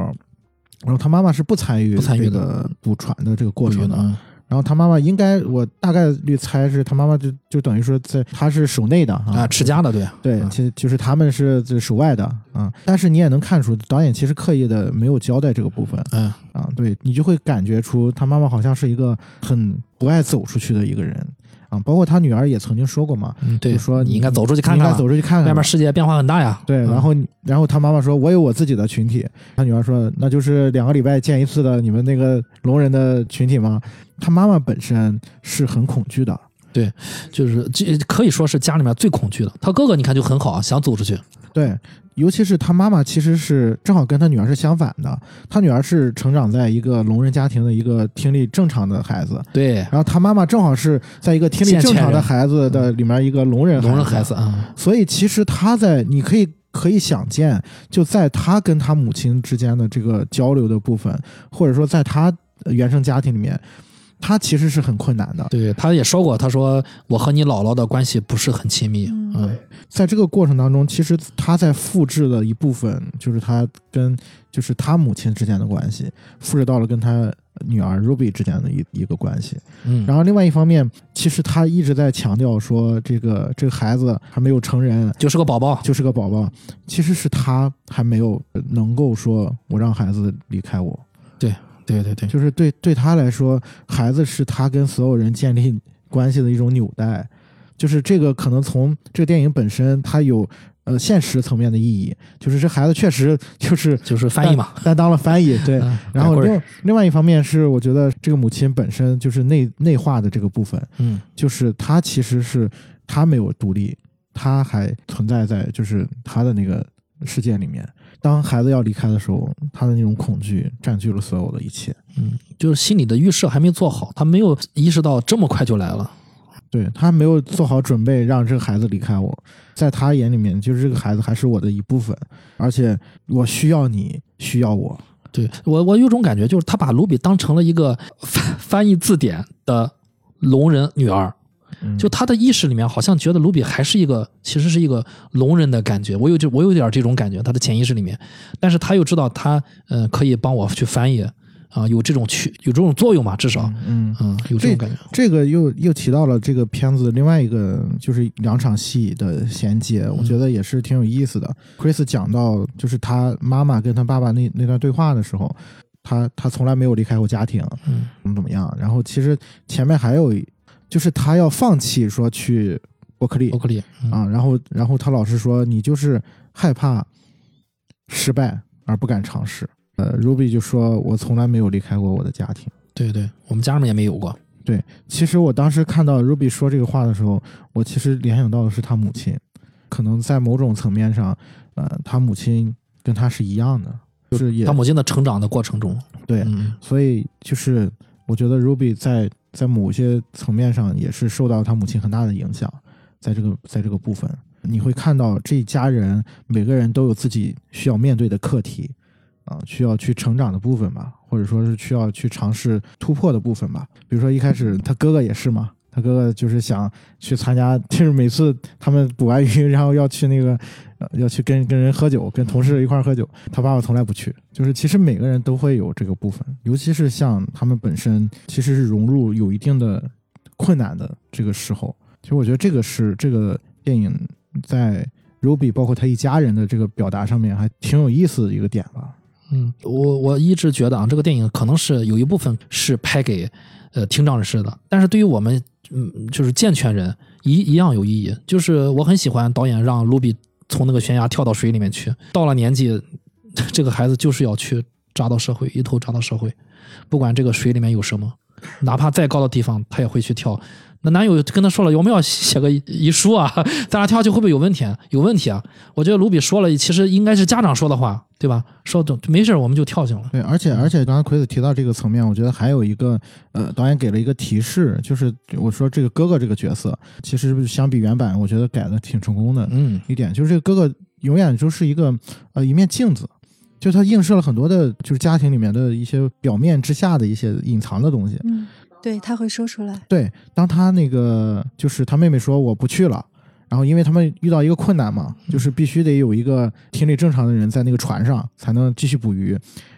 然后他妈妈是不参与不参与的这个捕船的这个过程的。嗯然后他妈妈应该，我大概率猜是他妈妈就就等于说在他是守内的啊，啊，持家的，对。对，嗯。其实就是他们是这守外的啊，但是你也能看出导演其实刻意的没有交代这个部分嗯。啊，对你就会感觉出他妈妈好像是一个很不爱走出去的一个人啊，包括他女儿也曾经说过嘛，嗯，对，就说你应该走出去看看应该看，走出去看看，外面世界变化很大呀。对，嗯然后然后他妈妈说，我有我自己的群体，他女儿说，那就是两个礼拜见一次的你们那个聋人的群体吗？他妈妈本身是很恐惧的，对就是这可以说是家里面最恐惧的。他哥哥你看就很好啊，想走出去，对，尤其是他妈妈其实是正好跟他女儿是相反的，他女儿是成长在一个聋人家庭的一个听力正常的孩子，对，然后他妈妈正好是在一个听力正常的孩子的里面一个聋人聋人孩子啊，所以其实他在你可以可以想见，就在他跟他母亲之间的这个交流的部分，或者说在他呃原生家庭里面，他其实是很困难的。对，他也说过，他说我和你姥姥的关系不是很亲密，嗯。嗯。在这个过程当中，其实他在复制了一部分，就是他跟就是他母亲之间的关系，复制到了跟他女儿 Ruby 之间的一一个关系。嗯，然后另外一方面，其实他一直在强调说，这个这个孩子还没有成人，就是个宝宝，就是个宝宝，其实是他还没有能够说我让孩子离开我，对对对对，就是对对他来说，孩子是他跟所有人建立关系的一种纽带，就是这个可能从这个电影本身它有呃现实层面的意义，就是这孩子确实就是 就是翻译嘛，担当了翻译，对。嗯然后另另外一方面是，我觉得这个母亲本身就是内内化的这个部分，嗯就是她其实是她没有独立，她还存在在就是她的那个世界里面。当孩子要离开的时候，他的那种恐惧占据了所有的一切。嗯，就是心里的预设还没做好，他没有意识到这么快就来了。对他没有做好准备，让这个孩子离开我，在他眼里面，就是这个孩子还是我的一部分，而且我需要你，需要我。对我，我有种感觉，就是他把卢比当成了一个 翻翻译字典的聋人女儿，嗯就他的意识里面好像觉得卢比还是一个，其实是一个聋人的感觉。我有这，我有点这种感觉，他的潜意识里面，但是他又知道他，呃，可以帮我去翻译，啊、有这种去有这种作用嘛，至少，嗯，嗯，有这种感觉。这个又又提到了这个片子另外一个就是两场戏的衔接，我觉得也是挺有意思的。Chris 讲到就是他妈妈跟他爸爸那那段对话的时候，他他从来没有离开过家庭，嗯怎么怎么样。然后其实前面还有一，就是他要放弃说去伯克利伯克利，嗯啊，然后然后他老师说你就是害怕失败而不敢尝试。呃，Ruby 就说我从来没有离开过我的家庭。对对，我们家里面也没有过。对，其实我当时看到 Ruby 说这个话的时候，我其实联想到的是他母亲，可能在某种层面上，呃，他母亲跟他是一样的，就是也他母亲的成长的过程中，对，嗯所以就是我觉得 Ruby 在在某些层面上也是受到他母亲很大的影响，在这个在这个部分，你会看到这一家人每个人都有自己需要面对的课题，啊，需要去成长的部分吧，或者说是需要去尝试突破的部分吧。比如说一开始他哥哥也是嘛，他哥哥就是想去参加，就是每次他们捕完鱼，然后要去那个。呃要去跟跟人喝酒，跟同事一块喝酒，他爸爸从来不去。就是其实每个人都会有这个部分，尤其是像他们本身其实是融入有一定的困难的这个时候。其实我觉得这个是这个电影在 Ruby 包括他一家人的这个表达上面还挺有意思的一个点吧。嗯，我我一直觉得啊，这个电影可能是有一部分是拍给呃听障人士的，但是对于我们嗯就是健全人一一样有意义。就是我很喜欢导演让卢比从那个悬崖跳到水里面去，到了年纪，这个孩子就是要去扎到社会，一头扎到社会，不管这个水里面有什么，哪怕再高的地方，他也会去跳。那男友跟他说了，我们要写个遗书啊，咱俩跳下去会不会有问题啊？有问题啊！我觉得卢比说了，其实应该是家长说的话，对吧？说的没事儿，我们就跳进了。对，而且而且刚才奎子提到这个层面，我觉得还有一个呃，导演给了一个提示，就是我说这个哥哥这个角色，其实相比原版，我觉得改的挺成功的。嗯一点，就是这个哥哥永远就是一个呃一面镜子，就他映射了很多的，就是家庭里面的一些表面之下的一些隐藏的东西。嗯，对，他会说出来。对，当他那个就是他妹妹说我不去了，然后因为他们遇到一个困难嘛，就是必须得有一个听力正常的人在那个船上才能继续捕鱼，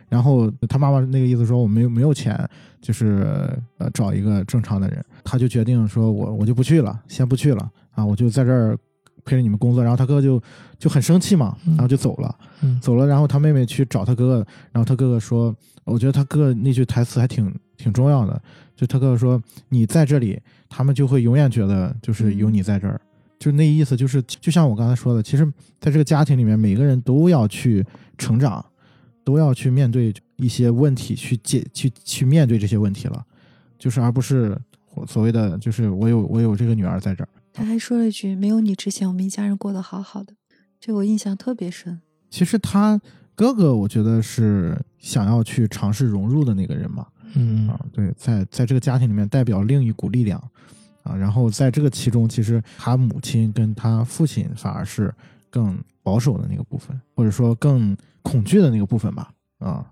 然后他妈妈那个意思说我没有没有钱，就是呃找一个正常的人，他就决定说我我就不去了，先不去了啊，我就在这儿陪着你们工作，然后他哥哥就就很生气嘛，然后就走了。嗯。走了，然后他妹妹去找他哥哥，然后他哥哥说，我觉得他哥哥那句台词还挺挺重要的，就他哥哥说，你在这里，他们就会永远觉得就是有你在这儿，就那意思就是，就像我刚才说的，其实在这个家庭里面，每个人都要去成长，都要去面对一些问题，去解去去面对这些问题了，就是而不是所谓的就是我有我有这个女儿在这儿。他还说了一句：“没有你之前，我们一家人过得好好的。”这个我印象特别深。其实他哥哥，我觉得是想要去尝试融入的那个人嘛。嗯啊，对，在在这个家庭里面代表另一股力量啊，然后在这个其中，其实他母亲跟他父亲反而是更保守的那个部分，或者说更恐惧的那个部分吧。啊，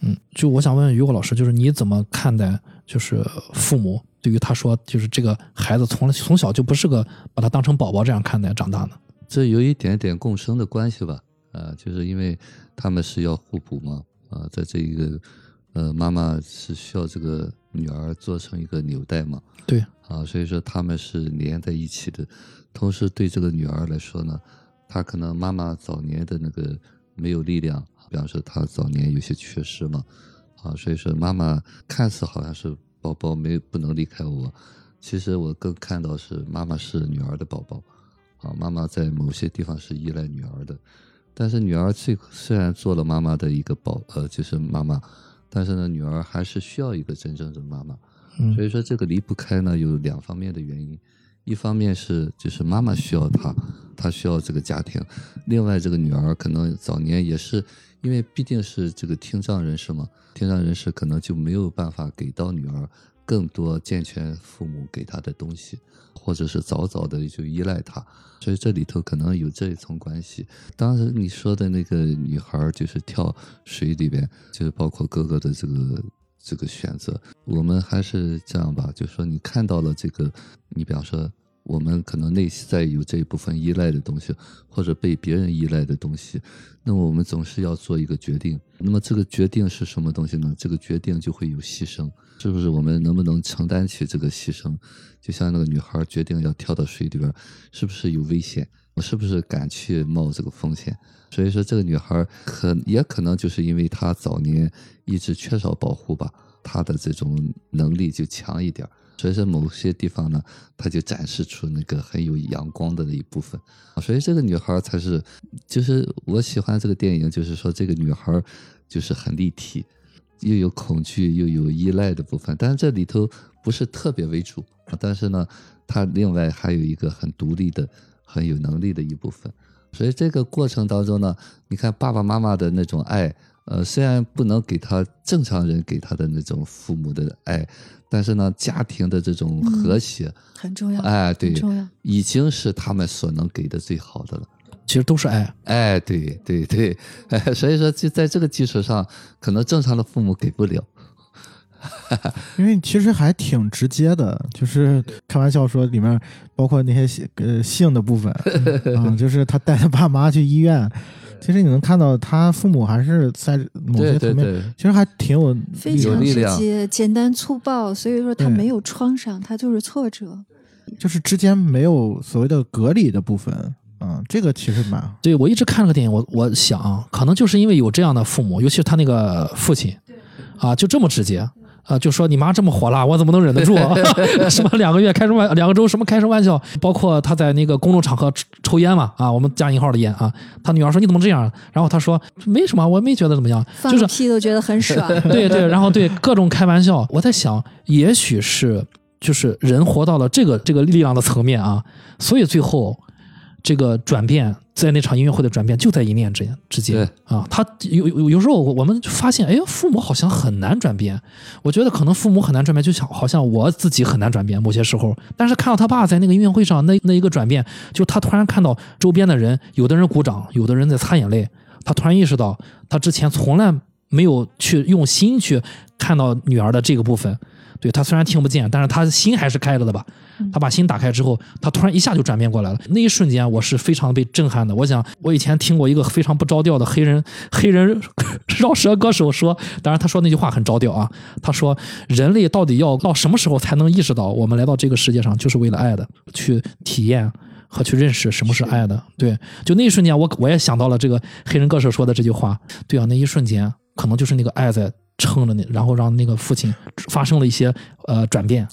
嗯，就我想问于果老师，就是你怎么看待就是父母对于他说就是这个孩子从从小就不是个把他当成宝宝这样看待长大呢？这有一点点共生的关系吧，啊，就是因为他们是要互补嘛，啊，在这一个，呃，妈妈是需要这个女儿做成一个纽带嘛，对，啊，所以说他们是连在一起的。同时对这个女儿来说呢，她可能妈妈早年的那个没有力量，比方说她早年有些缺失嘛，啊，所以说妈妈看似好像是宝宝没不能离开我，其实我更看到是妈妈是女儿的宝宝。啊，妈妈在某些地方是依赖女儿的，但是女儿这虽然做了妈妈的一个宝，呃，就是妈妈，但是呢，女儿还是需要一个真正的妈妈。嗯所以说这个离不开呢，有两方面的原因，一方面是就是妈妈需要她，她需要这个家庭；另外这个女儿可能早年也是因为毕竟是这个听障人士嘛，听障人士可能就没有办法给到女儿更多健全父母给他的东西，或者是早早的就依赖他，所以这里头可能有这一层关系。当时你说的那个女孩就是跳水里边，就是包括哥哥的这个这个选择，我们还是这样吧，就说你看到了这个，你比方说我们可能内在有这一部分依赖的东西，或者被别人依赖的东西，那么我们总是要做一个决定。那么这个决定是什么东西呢？这个决定就会有牺牲，是不是？我们能不能承担起这个牺牲？就像那个女孩决定要跳到水里边，是不是有危险？我是不是敢去冒这个风险？所以说，这个女孩可也可能就是因为她早年一直缺少保护吧，她的这种能力就强一点。所以说，某些地方呢，她就展示出那个很有阳光的那一部分。所以这个女孩才是，就是我喜欢这个电影，就是说这个女孩就是很立体，又有恐惧又有依赖的部分，但是这里头不是特别为主，但是呢，她另外还有一个很独立的、很有能力的一部分。所以这个过程当中呢，你看爸爸妈妈的那种爱，呃，虽然不能给他正常人给他的那种父母的爱，但是呢，家庭的这种和谐，很重要，哎，对很，重要。已经是他们所能给的最好的了。其实都是爱。哎，对对对，哎，所以说就在这个基础上，可能正常的父母给不了。因为其实还挺直接的，就是开玩笑说里面包括那些性呃性的部分啊、就是他带他爸妈去医院，其实你能看到他父母还是在某些层面，对对对，其实还挺有非常直有力量接、简单粗暴，所以说他没有创伤，他就是挫折。就是之间没有所谓的隔离的部分，嗯，这个其实蛮 对我一直看这个电影，我我想可能就是因为有这样的父母，尤其是他那个父亲，啊，就这么直接。啊，就说你妈这么火辣，我怎么能忍得住？什么两个月开什么玩，两个周什么开什么玩笑？包括他在那个公众场合抽抽烟嘛，啊，我们加引号的烟啊。他女儿说你怎么这样？然后他说没什么，我没觉得怎么样，就是屁都觉得很爽。对对，然后对各种开玩笑。我在想，也许是就是人活到了这个这个力量的层面啊，所以最后这个转变，在那场音乐会的转变就在一念之之间啊。他有有有时候我我们发现，哎，父母好像很难转变。我觉得可能父母很难转变，就像好像我自己很难转变某些时候。但是看到他爸在那个音乐会上那那一个转变，就他突然看到周边的人，有的人鼓掌，有的人在擦眼泪，他突然意识到，他之前从来没有去用心去看到女儿的这个部分。对他虽然听不见，但是他心还是开着的吧？他把心打开之后，他突然一下就转变过来了。那一瞬间，我是非常被震撼的。我想，我以前听过一个非常不着调的黑人黑人饶舌歌手说，当然他说那句话很着调啊。他说，人类到底要到什么时候才能意识到，我们来到这个世界上就是为了爱的，去体验和去认识什么是爱的？对，就那一瞬间，我我也想到了这个黑人歌手说的这句话。对啊，那一瞬间，可能就是那个爱在撑着你，然后让那个父亲发生了一些呃转变。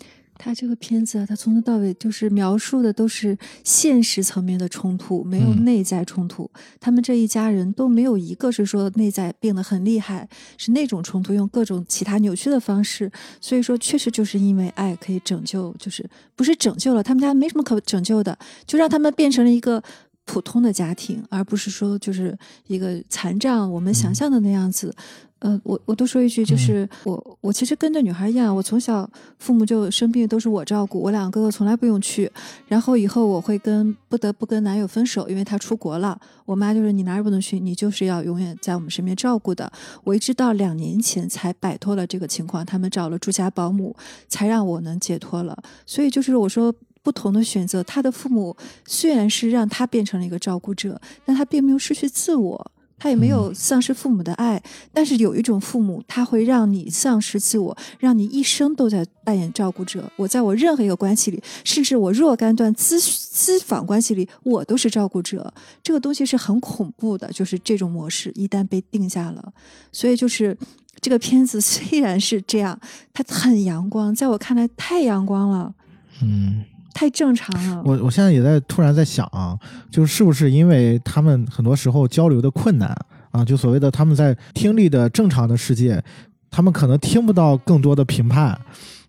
他这个片子啊，他从头到尾就是描述的都是现实层面的冲突，没有嗯内在冲突。他们这一家人都没有一个是说内在病得很厉害，是那种冲突，用各种其他扭曲的方式。所以说，确实就是因为爱可以拯救，就是不是拯救了他们家没什么可拯救的，就让他们变成了一个。普通的家庭，而不是说就是一个残障，我们想象的那样子。呃，我我多说一句，就是、我我其实跟这女孩一样，我从小父母就生病都是我照顾，我两个哥哥从来不用去。然后以后我会跟不得不跟男友分手，因为他出国了。我妈就是你哪儿也不能去，你就是要永远在我们身边照顾的。我一直到两年前才摆脱了这个情况，他们找了住家保姆，才让我能解脱了。所以就是我说。不同的选择，他的父母虽然是让他变成了一个照顾者，但他并没有失去自我，他也没有丧失父母的爱。但是有一种父母，他会让你丧失自我，让你一生都在扮演照顾者。我在我任何一个关系里，甚至我若干段咨咨访关系里，我都是照顾者。这个东西是很恐怖的，就是这种模式一旦被定下了，所以就是。这个片子虽然是这样，它很阳光，在我看来太阳光了，嗯，太正常了。我我现在也在突然在想啊，就是不是因为他们很多时候交流的困难啊，就所谓的他们在听力的正常的世界，他们可能听不到更多的评判，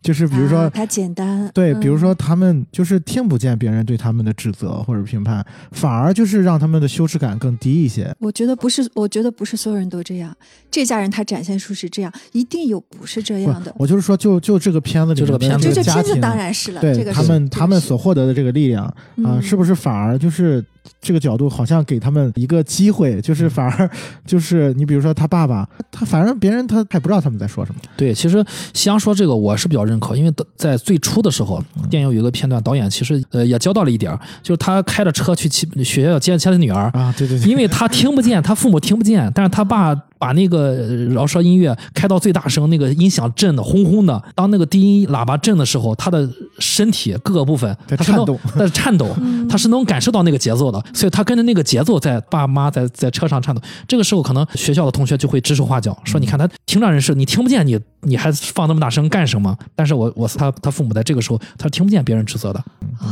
就是比如说。啊他简单，对，嗯比如说他们就是听不见别人对他们的指责或者评判，反而就是让他们的羞耻感更低一些。我觉得不是，我觉得不是所有人都这样。这家人他展现出是这样，一定有不是这样的。我就是说就，就这个片子里面的就这个片子就这片子个家庭，当然是了，对这个他们他们所获得的这个力量啊、嗯是不是反而就是这个角度好像给他们一个机会，就是反而 就是你比如说他爸爸，他反正别人他他也不知道他们在说什么。对，其实香说这个我是比较认可，因为在最初的时候，嗯。电影有一个片段，导演其实呃也教到了一点儿，就是他开着车去去学校接他的女儿，啊，对对对，因为他听不见，他父母听不见，但是他爸把那个呃饶舌音乐开到最大声，那个音响震的轰轰的。当那个低音喇叭震的时候，他的身体各个部分在他颤动在颤抖，他是能感受到那个节奏的，所以他跟着那个节奏在爸妈在在车上颤抖。这个时候，可能学校的同学就会指手画脚，说你看他听障人士，你听不见你你还放那么大声干什么？但是我我 他他父母在这个时候，他听不见别人指责的。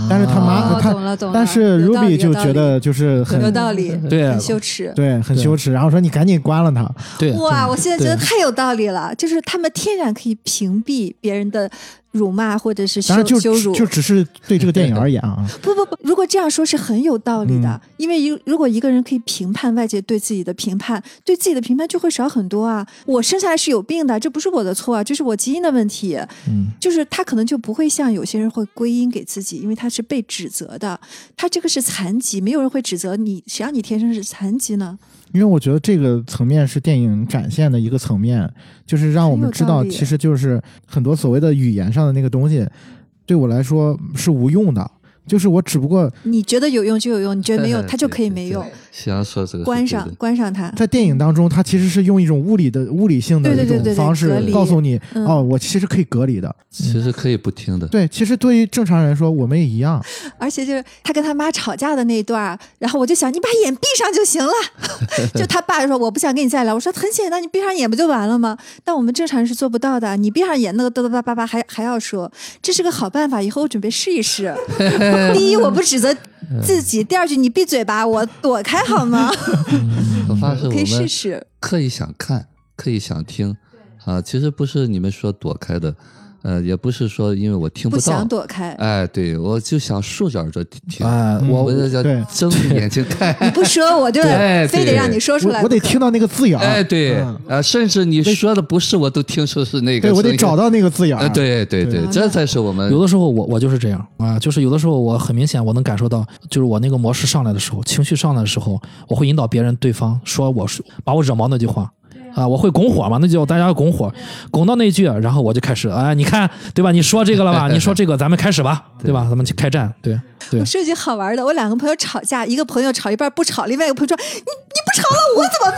但是他妈、哦他懂了懂了但是 Ruby 就觉得就是很有道理，对很羞耻。对很羞耻，然后说你赶紧关了他。对，哇，我现在觉得太有道理了，就是他们天然可以屏蔽别人的辱骂或者是羞辱。就只是对这个电影而言啊，不不不，如果这样说是很有道理的，嗯因为如如果一个人可以评判外界对自己的评判，对自己的评判就会少很多啊。我生下来是有病的，这不是我的错啊，这是我基因的问题。嗯，就是他可能就不会像有些人会归因给自己，因为他是被指责的，他这个是残疾，没有人会指责你，谁让你天生是残疾呢？因为我觉得这个层面是电影展现的一个层面，就是让我们知道，其实就是很多所谓的语言上的那个东西，对我来说是无用的。就是我只不过你觉得有用就有用，你觉得没用，它就可以没用。西洋说这个关上关上它。在电影当中，它其实是用一种物理的物理性的一种方式告诉你，嗯哦，我其实可以隔离的。其实可以不听的。对，其实对于正常人说，我们也一样。而且就是他跟他妈吵架的那一段，然后我就想，你把眼闭上就行了。就他爸说我不想跟你再聊，我说很简单，你闭上眼不就完了吗？但我们正常人是做不到的，你闭上眼那个嘚嘚叭叭叭还还要说，这是个好办法，以后我准备试一试。第一，我不指责自己；第二句，你闭嘴吧，我躲开好吗？我发 誓我可以试们试。刻意想看，刻意想听，啊，其实不是你们说躲开的，呃，也不是说因为我听不到，想躲开，哎，对我就想竖着耳朵听，哎，嗯我我这叫睁着眼睛 看，你不说我就 非得让你说出来我我得听到那个字眼儿，哎，对，嗯啊，甚至你说的不是，我都听出是那个，对我得找到那个字眼对对对，这才是我们有的时候我我就是这样啊，就是有的时候我很明显我能感受到，就是我那个模式上来的时候，情绪上来的时候，我会引导别人对方说我是把我惹毛那句话。啊，我会拱火嘛，那就大家拱火，拱到那句，然后我就开始，哎，你看，对吧？你说这个了吧？你说这个，咱们开始吧，对吧？咱们去开战，对对我说一句好玩的，我两个朋友吵架，一个朋友吵一半不吵，另外一个朋友说：“你你不吵了，我怎么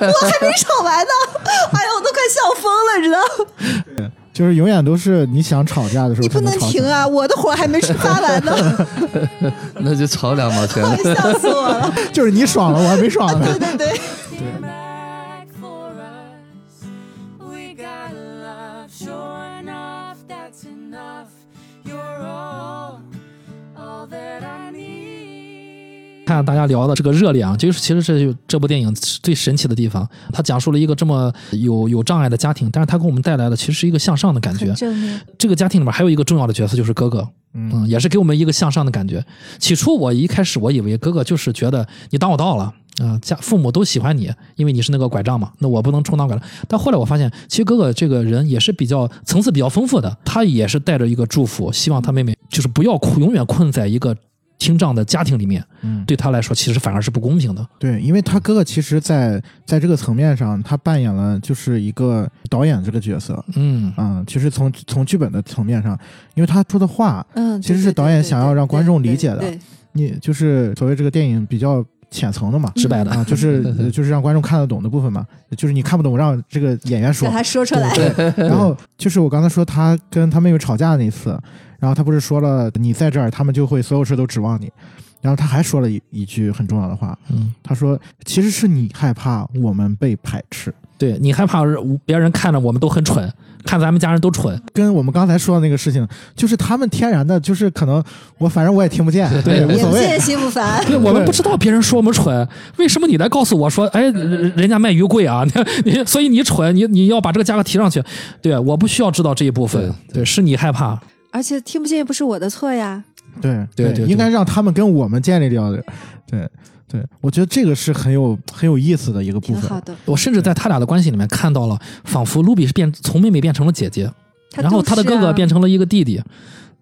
办？我还没吵完呢！” 哎呀，我都快笑疯了，知道？对就是永远都是你想吵架的时候你不能。停啊！我的火还没发完呢，那就吵两毛钱。快笑死我了。就是你爽了，我还没爽呢。对对对，back 看大家聊的这个热烈啊，就是其实这就这部电影最神奇的地方，它讲述了一个这么有有障碍的家庭，但是它给我们带来的其实是一个向上的感觉。这个家庭里面还有一个重要的角色就是哥哥，嗯，也是给我们一个向上的感觉。起初我一开始我以为哥哥就是觉得你当我道了。啊、家父母都喜欢你，因为你是那个拐杖嘛，那我不能充当拐杖。但后来我发现，其实哥哥这个人也是比较层次比较丰富的，他也是带着一个祝福，希望他妹妹就是不要困，永远困在一个听障的家庭里面。嗯，对他来说，其实反而是不公平的。对，因为他哥哥其实在，在这个层面上，他扮演了就是一个导演这个角色。嗯，啊、其实从从剧本的层面上，因为他说的话，嗯，其实是导演想要让观众理解的你就是所谓这个电影比较浅层的嘛，直白的啊，就是 呃就是让观众看得懂的部分嘛，就是你看不懂，让这个演员说让。他说出来。对，然后就是我刚才说他跟他妹妹吵架那次，然后他不是说了你在这儿，他们就会所有事都指望你，然后他还说了一一句很重要的话，嗯，他说其实是你害怕我们被排斥，对你害怕别人看着我们都很蠢，看咱们家人都蠢，跟我们刚才说的那个事情，就是他们天然的，就是可能我反正我也听不见，对无所谓眼不见。心不烦。对，我们不知道别人说我们蠢，为什么你来告诉我说，哎，人人家卖鱼贵啊，你你所以你蠢，你你要把这个价格提上去。对，我不需要知道这一部分，对对，是你害怕。而且听不见也不是我的错呀。对对对应该让他们跟我们建立掉的。对对，我觉得这个是很有很有意思的一个部分。好的，我甚至在他俩的关系里面看到了，仿佛卢比是变从妹妹变成了姐姐，他然后他的哥哥。变成了一个弟弟。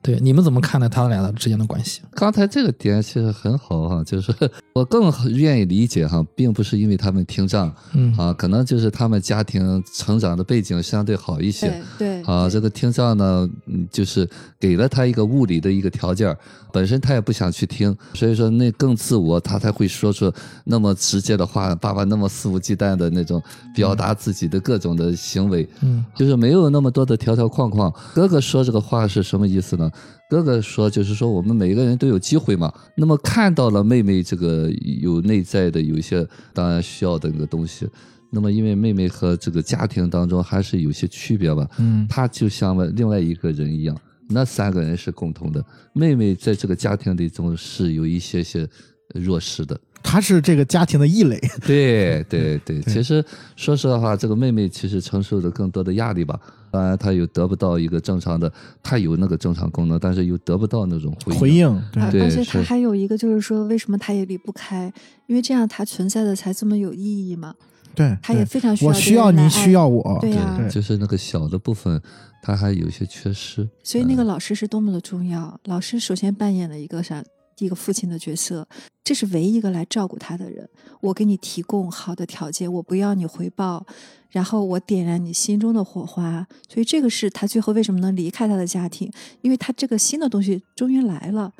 对，你们怎么看待他俩的之间的关系？刚才这个点其实很好哈，就是我更愿意理解哈，并不是因为他们听障嗯啊，可能就是他们家庭成长的背景相对好一些。对对啊，这个听障呢，嗯，就是给了他一个物理的一个条件，本身他也不想去听，所以说那更自我，他才会说出那么直接的话，爸爸那么肆无忌惮的那种表达自己的各种的行为，嗯就是没有那么多的条条框框。哥哥说这个话是什么意思呢？哥哥说就是说我们每个人都有机会嘛。那么看到了妹妹这个有内在的有一些当然需要的那个东西，那么因为妹妹和这个家庭当中还是有些区别吧，嗯她就像另外一个人一样，那三个人是共同的。妹妹在这个家庭里中是有一些些弱势的，她是这个家庭的异类。对对 对，其实说实话，这个妹妹其实承受着更多的压力吧。当然，他又得不到一个正常的，他有那个正常功能，但是又得不到那种回应。回应，对而且他还有一个就是说，为什么他也离不开？因为这样他存在的才这么有意义嘛。对，他也非常需要我需要你，需要我。对呀、对就是那个小的部分，他还有些缺失。所以那个老师是多么的重要。老师首先扮演了一个啥？一个父亲的角色，这是唯一一个来照顾他的人。我给你提供好的条件，我不要你回报，然后我点燃你心中的火花。所以这个是他最后为什么能离开他的家庭，因为他这个新的东西终于来了。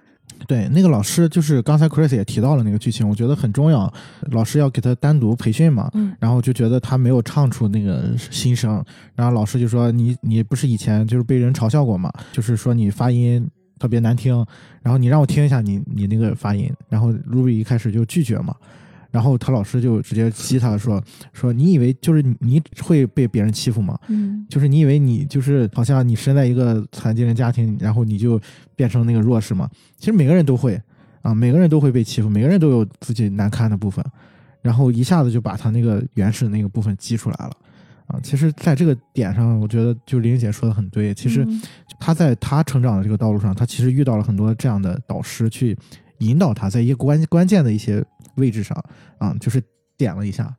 对，那个老师就是刚才 Chris 也提到了那个剧情，我觉得很重要。老师要给他单独培训嘛，嗯然后就觉得他没有唱出那个心声，然后老师就说你你不是以前就是被人嘲笑过嘛，就是说你发音特别难听，然后你让我听一下你你那个发音，然后 Ruby 一开始就拒绝嘛。然后他老师就直接激他说说你以为就是你你会被别人欺负吗？嗯就是你以为你就是好像你生在一个残疾人家庭，然后你就变成那个弱势吗？其实每个人都会啊，每个人都会被欺负，每个人都有自己难堪的部分，然后一下子就把他那个原始的那个部分激出来了啊。其实，在这个点上，我觉得就林姐说的很对。其实嗯他在他成长的这个道路上，他其实遇到了很多这样的导师去引导他，在一个关关键的一些位置上啊，就是点了一下。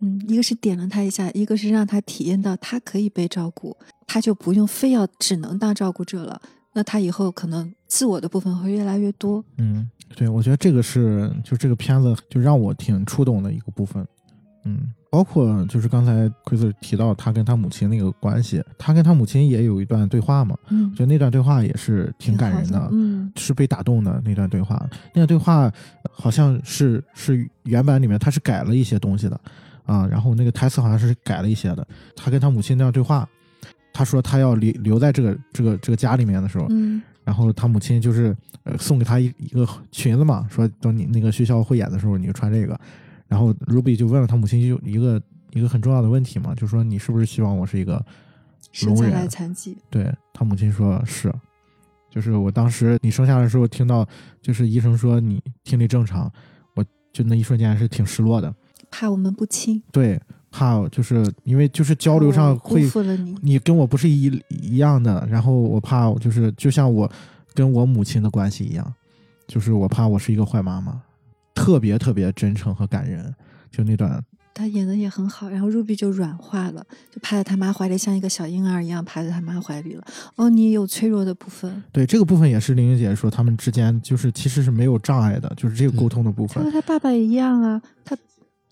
嗯，一个是点了他一下，一个是让他体验到他可以被照顾，他就不用非要只能当照顾者了。那他以后可能自我的部分会越来越多。嗯，对，我觉得这个是就这个片子就让我挺触动的一个部分。嗯，包括就是刚才奎子提到他跟他母亲那个关系，他跟他母亲也有一段对话嘛，嗯我觉得那段对话也是挺感人的嗯是被打动的那段对话。那段对话好像是是原版里面他是改了一些东西的啊，然后那个台词好像是改了一些的。他跟他母亲那段对话，他说他要留留在这个这个这个家里面的时候，嗯然后他母亲就是呃送给他一一个裙子嘛，说等你那个学校汇演的时候你就穿这个。然后 Ruby 就问了他母亲就一个一个很重要的问题嘛，就说你是不是希望我是一个聋人？残疾，对他母亲说是，就是我当时你生下来的时候听到，就是医生说你听力正常，我就那一瞬间还是挺失落的。怕我们不亲，对，怕就是因为就是交流上辜会。你跟我不是一一样的，然后我怕就是就像我跟我母亲的关系一样，就是我怕我是一个坏妈妈，特别特别真诚和感人，就那段他演的也很好，然后 Ruby 就软化了，就趴在他妈怀里，像一个小婴儿一样趴在他妈怀里了。哦，你有脆弱的部分，对这个部分也是玲玲姐说他们之间就是其实是没有障碍的，就是这个沟通的部分他和。他爸爸也一样啊，他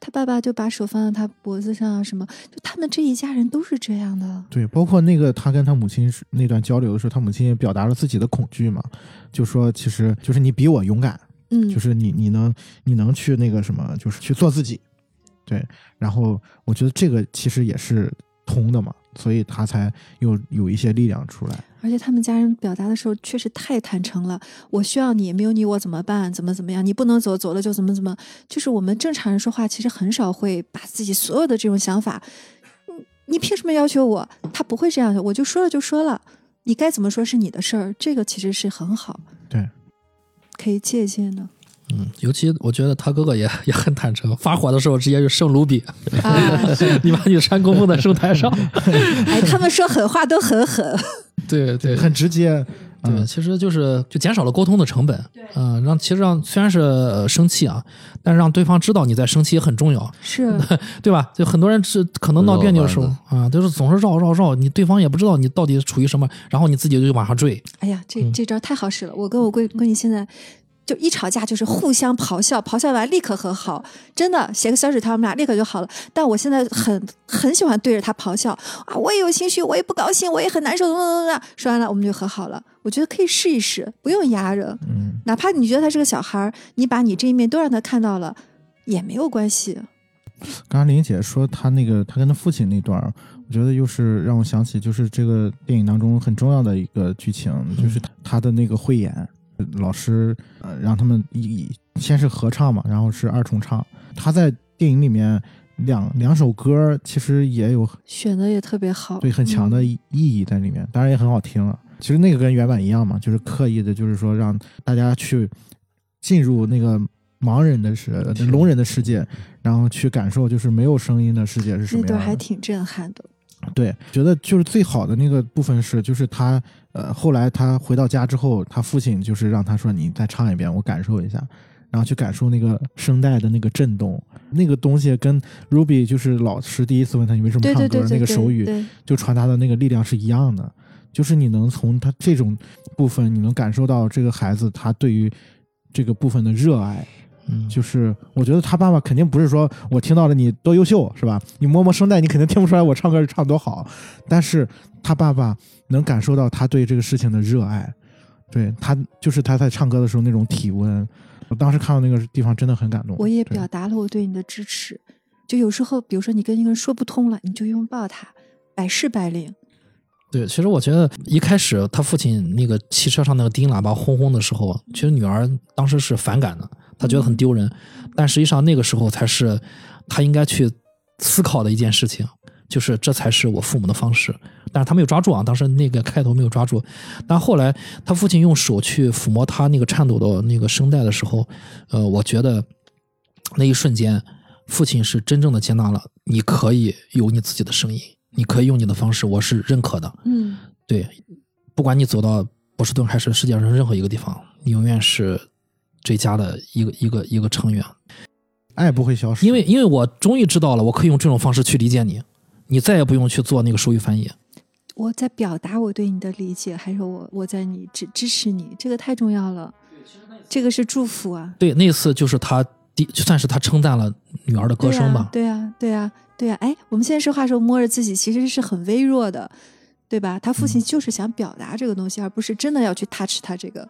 他爸爸就把手放在他脖子上啊，什么，就他们这一家人都是这样的。对，包括那个他跟他母亲是那段交流的时候，他母亲也表达了自己的恐惧嘛，就说其实就是你比我勇敢，嗯，就是你你能你能去那个什么，就是去做自己，对。然后我觉得这个其实也是通的嘛，所以他才又有一些力量出来。而且他们家人表达的时候确实太坦诚了。我需要你，没有你我怎么办？怎么怎么样？你不能走，走了就怎么怎么。就是我们正常人说话，其实很少会把自己所有的这种想法你凭什么要求我？他不会这样的，我就说了就说了，你该怎么说是你的事儿，这个其实是很好，对，可以借鉴的。嗯，尤其我觉得他哥哥也也很坦诚，发火的时候直接就圣卢比，啊。你把你山公公在圣台上。哎，他们说狠话都很狠，对对很直接。对，嗯，其实就是就减少了沟通的成本。嗯、让其实让虽然是、呃、生气啊，但是让对方知道你在生气也很重要，是对吧？就很多人是可能闹别扭的时候啊，就是总是绕绕绕，你对方也不知道你到底处于什么，然后你自己就往上坠。哎呀，这嗯这招太好使了！我跟我闺闺女现在就一吵架就是互相咆哮，咆哮完立刻和好，真的写个小纸条，我们俩立刻就好了。但我现在很很喜欢对着他咆哮啊，我也有情绪，我也不高兴，我也很难受，怎么怎么怎么，说完了我们就和好了。我觉得可以试一试，不用压着，嗯，哪怕你觉得他是个小孩儿，你把你这一面都让他看到了，也没有关系。刚刚林姐说她那个她跟她父亲那段，我觉得又是让我想起就是这个电影当中很重要的一个剧情，就是她的那个汇演，老师呃让他们一先是合唱嘛，然后是二重唱。他在电影里面两两首歌其实也有选的也特别好，对很强的嗯意意义在里面，当然也很好听了。其实那个跟原版一样嘛，就是刻意的，就是说让大家去进入那个盲人的世、呃聋人的世界，然后去感受就是没有声音的世界是什么样的。段还挺震撼的。对，觉得就是最好的那个部分是，就是他呃后来他回到家之后，他父亲就是让他说你再唱一遍，我感受一下。然后去感受那个声带的那个震动，那个东西跟 Ruby 就是老师第一次问他你为什么唱歌那个手语，对就传达的那个力量是一样的，就是你能从他这种部分，你能感受到这个孩子他对于这个部分的热爱。嗯，就是我觉得他爸爸肯定不是说我听到了你多优秀是吧？你摸摸声带，你肯定听不出来我唱歌是唱多好，但是他爸爸能感受到他对这个事情的热爱，对他就是他在唱歌的时候那种体温。我当时看到那个地方真的很感动。我也表达了我对你的支持。就有时候，比如说你跟一个人说不通了，你就拥抱他，百试百灵。对，其实我觉得一开始他父亲那个汽车上那个低音喇叭轰轰的时候，其实女儿当时是反感的，她觉得很丢人，但实际上那个时候才是他应该去思考的一件事情，就是这才是我父母的方式。但是他没有抓住啊，当时那个开头没有抓住，但后来他父亲用手去抚摸他那个颤抖的那个声带的时候，呃，我觉得那一瞬间，父亲是真正的接纳了，你可以有你自己的声音，你可以用你的方式，我是认可的。嗯，对，不管你走到波士顿还是世界上任何一个地方，你永远是这家的一个一个一个成员。爱不会消失，因为因为我终于知道了，我可以用这种方式去理解你，你再也不用去做那个手语翻译。我在表达我对你的理解，还有我我在你支支持你，这个太重要了。这个是祝福啊，对，那次就是他第，就算是他称赞了女儿的歌声吧。对啊、对啊、对啊、哎，我们现在说话的时候摸着自己，其实是很微弱的，对吧？他父亲就是想表达这个东西，而不是真的要去 touch 他这个。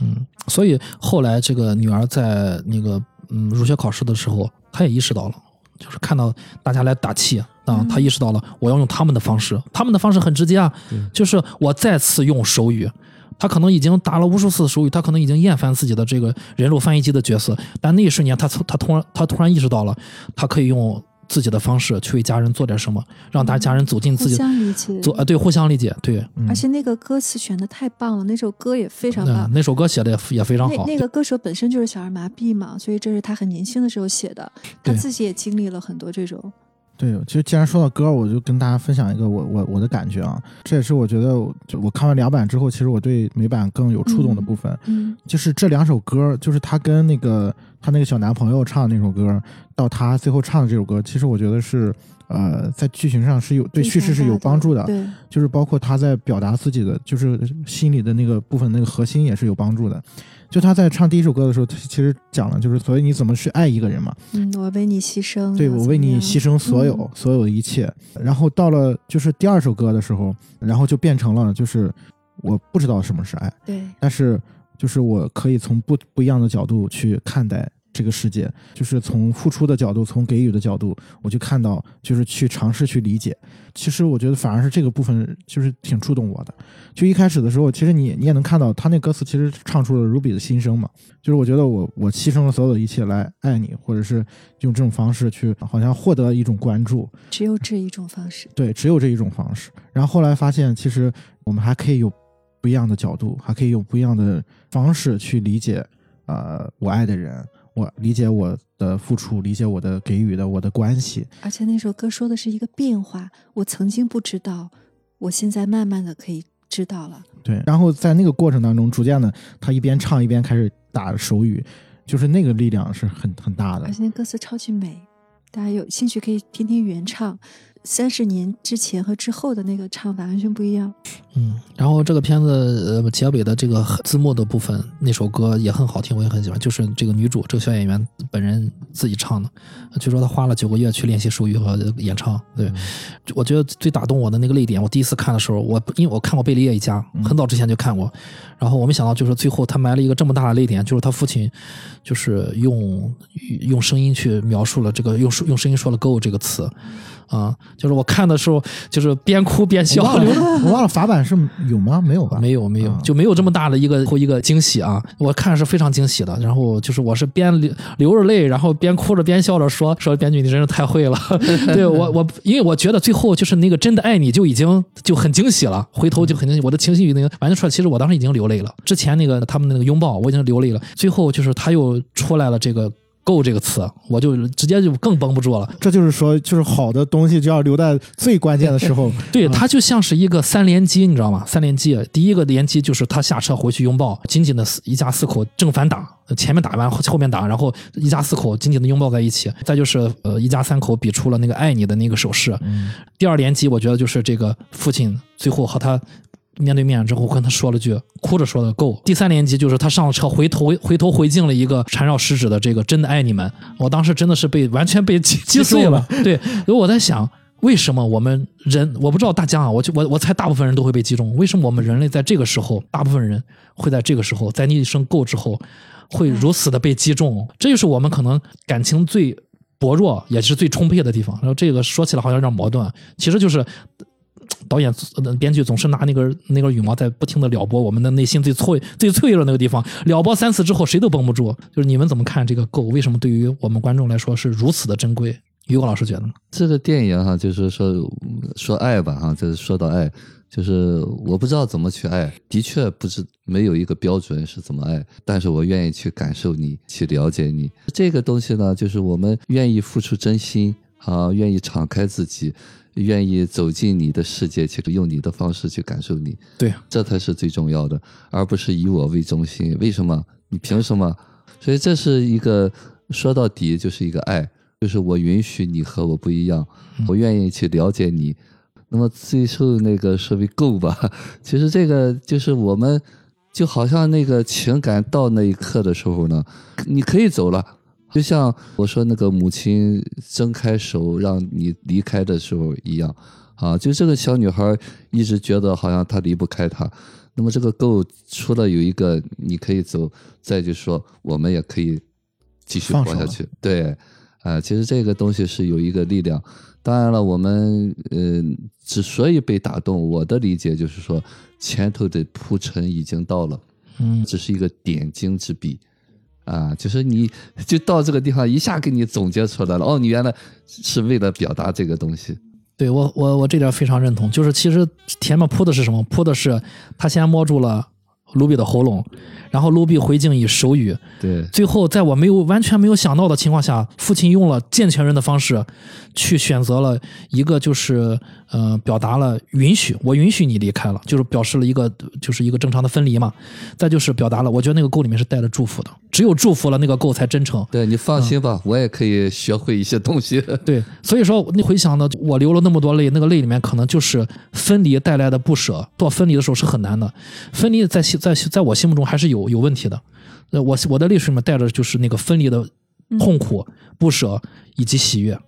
嗯，所以后来这个女儿在那个嗯入学考试的时候，她也意识到了，就是看到大家来打气啊，嗯她意识到了我要用他们的方式，他们的方式很直接啊，就是我再次用手语。他可能已经打了无数次手语，他可能已经厌烦自己的这个人肉翻译机的角色，但那一瞬间他他突然他突然意识到了，他可以用自己的方式去为家人做点什么，让大家人走进自己相理解，做啊，对，互相理解，对，嗯而且那个歌词选的太棒了，那首歌也非常嗯棒。那首歌写的也也非常好，那那个歌手本身就是小儿麻痹嘛，所以这是他很年轻的时候写的，他自己也经历了很多这种。对，其实既然说到歌，我就跟大家分享一个我我我的感觉啊，这也是我觉得就我看完两版之后，其实我对美版更有触动的部分，嗯就是这两首歌，就是她跟那个她那个小男朋友唱的那首歌，到她最后唱的这首歌，其实我觉得是呃在剧情上是有对叙事是有帮助的，对，就是包括他在表达自己的就是心里的那个部分那个核心也是有帮助的。就他在唱第一首歌的时候，他其实讲了，就是所以你怎么去爱一个人嘛，嗯，我为你牺牲，对我为你牺牲，牲所有、嗯。所有的一切。然后到了就是第二首歌的时候，然后就变成了就是我不知道什么是爱，对，但是就是我可以从不不一样的角度去看待这个世界，就是从付出的角度，从给予的角度，我就看到，就是去尝试去理解。其实我觉得反而是这个部分就是挺触动我的。就一开始的时候，其实你你也能看到他那歌词其实唱出了 Ruby 的心声嘛，就是我觉得我我牺牲了所有的一切来爱你，或者是用这种方式去好像获得一种关注，只有这一种方式。对，只有这一种方式。然后后来发现，其实我们还可以有不一样的角度，还可以用不一样的方式去理解，呃，我爱的人，我理解我的付出，理解我的给予的我的关系。而且那首歌说的是一个变化，我曾经不知道，我现在慢慢的可以知道了。对，然后在那个过程当中，逐渐的，他一边唱一边开始打手语，就是那个力量是很很大的而。且那歌词超级美，大家有兴趣可以听听原唱。三十年之前和之后的那个唱法完全不一样。嗯，然后这个片子呃结尾的这个字幕的部分，那首歌也很好听，我也很喜欢，就是这个女主这个小演员本人自己唱的，据说她花了九个月去练习手语和演唱。对，我觉得最打动我的那个泪点，我第一次看的时候，我因为我看过《贝利叶一家》，很早之前就看过，然后我没想到就是最后她埋了一个这么大的泪点，就是她父亲就是用用声音去描述了这个用用声音说了 “go” 这个词。啊，就是我看的时候，就是边哭边笑我。忘了，我忘了法版是有吗？没有吧？没有没有啊，就没有这么大的一个一个惊喜啊！我看是非常惊喜的。然后就是我是边流流着泪，然后边哭着边笑着说说编剧你真是太会了。对我我因为我觉得最后就是那个真的爱你就已经就很惊喜了，回头就很惊喜我的情绪已经完全出来。其实我当时已经流泪了，之前那个他们那个拥抱我已经流泪了，最后就是他又出来了这个。够这个词，我就直接就更绷不住了。这就是说，就是好的东西就要留在最关键的时候。对，它就像是一个三连击，你知道吗？三连击，第一个连击就是他下车回去拥抱，紧紧的一家四口正反打，前面打完后后面打，然后一家四口紧紧的拥抱在一起。再就是呃，一家三口比出了那个爱你的那个手势。第二连击，我觉得就是这个父亲最后和他。面对面之后跟他说了句，哭着说的够。第三连击就是他上了车，回头回头回敬了一个缠绕食指的这个真的爱你们。我当时真的是被完全被击击碎了。对，因为我在想，为什么我们人，我不知道大家啊，我就我我猜大部分人都会被击中。为什么我们人类在这个时候，大部分人会在这个时候，在你一声够之后，会如此的被击中？这就是我们可能感情最薄弱，也是最充沛的地方。然后这个说起来好像有点矛盾，其实就是。导演、呃编剧总是拿那根那根羽毛在不停的撩拨我们的内心最脆、最脆弱那个地方，撩拨三次之后，谁都绷不住。就是你们怎么看这个够？为什么对于我们观众来说是如此的珍贵？于果老师觉得呢？这个电影哈，就是说说爱吧哈，就是说到爱，就是我不知道怎么去爱，的确不是没有一个标准是怎么爱，但是我愿意去感受你，去了解你。这个东西呢，就是我们愿意付出真心啊，愿意敞开自己。愿意走进你的世界，去用你的方式去感受你，对，这才是最重要的，而不是以我为中心。为什么？你凭什么？所以这是一个说到底就是一个爱，就是我允许你和我不一样，我愿意去了解你。那么最后那个说为够吧，其实这个就是我们就好像那个情感到那一刻的时候呢，你可以走了。就像我说那个母亲睁开手让你离开的时候一样，啊，就这个小女孩一直觉得好像她离不开他，那么这个 go 除了有一个你可以走，再就说我们也可以继续活下去，对，啊，其实这个东西是有一个力量。当然了，我们嗯之所以被打动，我的理解就是说前头的铺陈已经到了，嗯，只是一个点睛之笔。啊，就是你就到这个地方一下给你总结出来了哦，你原来是为了表达这个东西。对我，我我这点非常认同。就是其实前面铺的是什么？铺的是他先摸住了卢比的喉咙，然后卢比回敬以手语。对，最后在我没有完全没有想到的情况下，父亲用了健全人的方式，去选择了一个就是呃表达了允许，我允许你离开了，就是表示了一个就是一个正常的分离嘛。再就是表达了，我觉得那个够里面是带着祝福的，只有祝福了那个够才真诚。对你放心吧，我也可以学会一些东西。对，所以说你回想呢，我流了那么多泪，那个泪里面可能就是分离带来的不舍。做分离的时候是很难的，分离在在在我心目中还是有有问题的。呃，我我的泪水里面带着就是那个分离的痛苦、不舍以及喜悦。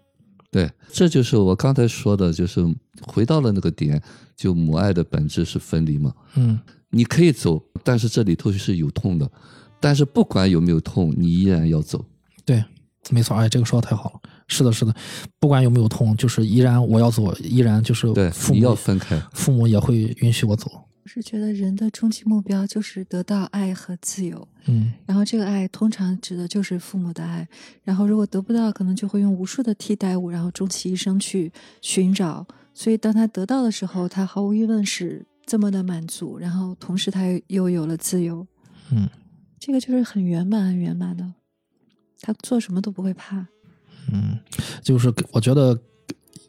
对，这就是我刚才说的，就是回到了那个点，就母爱的本质是分离嘛。嗯，你可以走，但是这里头是有痛的，但是不管有没有痛，你依然要走。对，没错，哎，这个说的太好了。是的，是的，不管有没有痛，就是依然我要走，依然就是对，父你要分开。父母也会允许我走。我是觉得人的终极目标就是得到爱和自由，嗯然后这个爱通常指的就是父母的爱，然后如果得不到，可能就会用无数的替代物，然后终其一生去寻找。所以当他得到的时候，他毫无疑问是这么的满足，然后同时他又有了自由，嗯这个就是很圆满、很圆满的。他做什么都不会怕。嗯，就是我觉得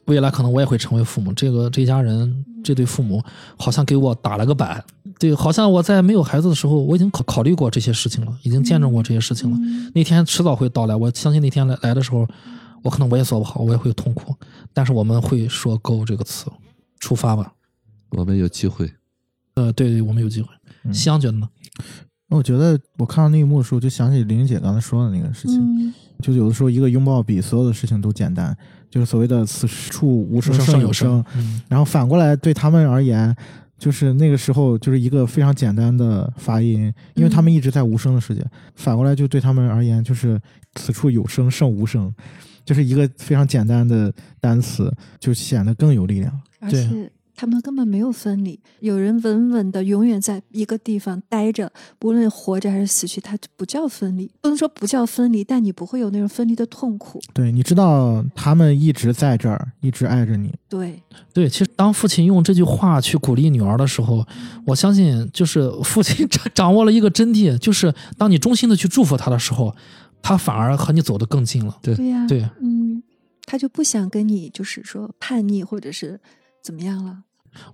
未来可能我也会成为父母。这个这家人这对父母好像给我打了个板。对，好像我在没有孩子的时候，我已经考考虑过这些事情了，已经见证过这些事情了。嗯那天迟早会到来，我相信那天来来的时候，我可能我也做不好，我也会痛苦，但是我们会说 “go” 这个词，出发吧。我们有机会。呃，对对，我们有机会。嗯西洋觉得呢？那我觉得我看到那一幕的时候，就想起玲姐刚才说的那个事情，嗯就有的时候一个拥抱比所有的事情都简单，就是所谓的“此处无声胜有声”。嗯然后反过来对他们而言，就是那个时候就是一个非常简单的发音，因为他们一直在无声的世界。反过来就对他们而言，就是此处有声胜无声，就是一个非常简单的单词，就显得更有力量。对而且他们根本没有分离，有人稳稳的永远在一个地方待着，无论活着还是死去，它就不叫分离。不能说不叫分离，但你不会有那种分离的痛苦。对，你知道他们一直在这儿，一直爱着你。对，对，其实当父亲用这句话去鼓励女儿的时候，我相信就是父亲掌 掌握了一个真谛，就是当你衷心的去祝福他的时候，他反而和你走得更近了。对对呀、对，嗯，他就不想跟你就是说叛逆或者是怎么样了。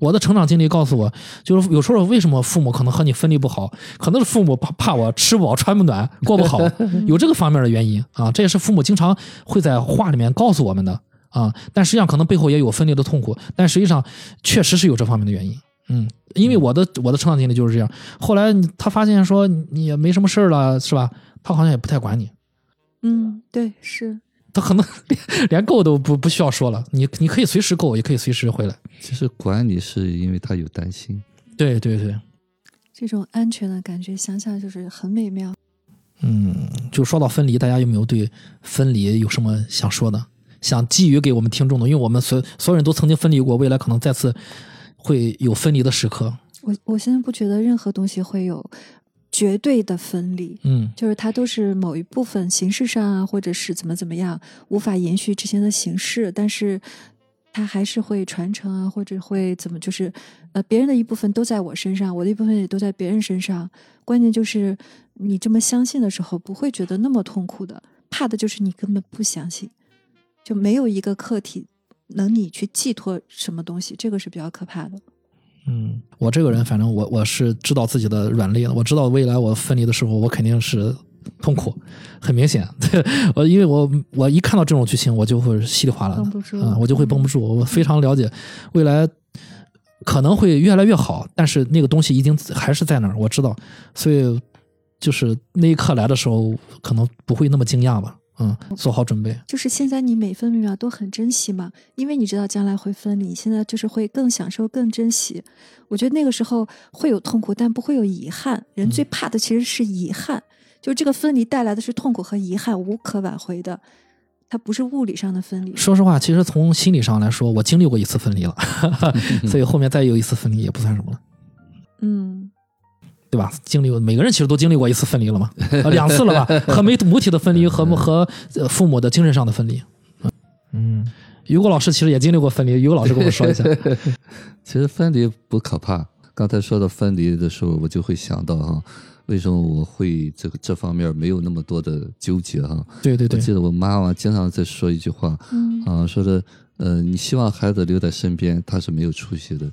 我的成长经历告诉我，就是有时候为什么父母可能和你分离不好，可能是父母怕怕我吃不饱穿不暖过不好，有这个方面的原因啊。这也是父母经常会在话里面告诉我们的啊。但实际上可能背后也有分离的痛苦，但实际上确实是有这方面的原因。嗯，因为我的我的成长经历就是这样。后来他发现说你也没什么事儿了，是吧？他好像也不太管你，嗯，对，是，他可能 连连够都不不需要说了，你你可以随时够，也可以随时回来。其实管理是因为他有担心。对对对。这种安全的感觉，想想就是很美妙。嗯，就说到分离，大家有没有对分离有什么想说的？想寄予给我们听众的？因为我们所所有人都曾经分离过，未来可能再次会有分离的时刻。我我现在不觉得任何东西会有绝对的分离，嗯就是它都是某一部分形式上啊，或者是怎么怎么样，无法延续之前的形式，但是它还是会传承啊，或者会怎么，就是呃，别人的一部分都在我身上，我的一部分也都在别人身上。关键就是你这么相信的时候，不会觉得那么痛苦的。怕的就是你根本不相信，就没有一个客体能你去寄托什么东西，这个是比较可怕的。嗯，我这个人，反正我我是知道自己的软肋的，我知道未来我分离的时候，我肯定是痛苦，很明显。对我，因为我我一看到这种剧情，我就会稀里哗啦的啊、我就会绷不住。我非常了解未来可能会越来越好，但是那个东西一定还是在那儿，我知道，所以就是那一刻来的时候，可能不会那么惊讶吧。嗯，做好准备。就是现在你每分每秒都很珍惜嘛，因为你知道将来会分离，现在就是会更享受、更珍惜。我觉得那个时候会有痛苦，但不会有遗憾。人最怕的其实是遗憾，就这个分离带来的是痛苦和遗憾，无可挽回的。它不是物理上的分离。说实话，其实从心理上来说，我经历过一次分离了，所以后面再有一次分离也不算什么了。嗯，对吧？经历过每个人其实都经历过一次分离了嘛，呃两次了吧？和媒母体的分离和和呃父母的精神上的分离。嗯，于果老师其实也经历过分离，于果老师跟我说一下。其实分离不可怕。刚才说到分离的时候，我就会想到哈，为什么我会这个这方面没有那么多的纠结哈？对对对我记得我妈妈经常在说一句话，嗯啊，说的，呃，你希望孩子留在身边，他是没有出息的，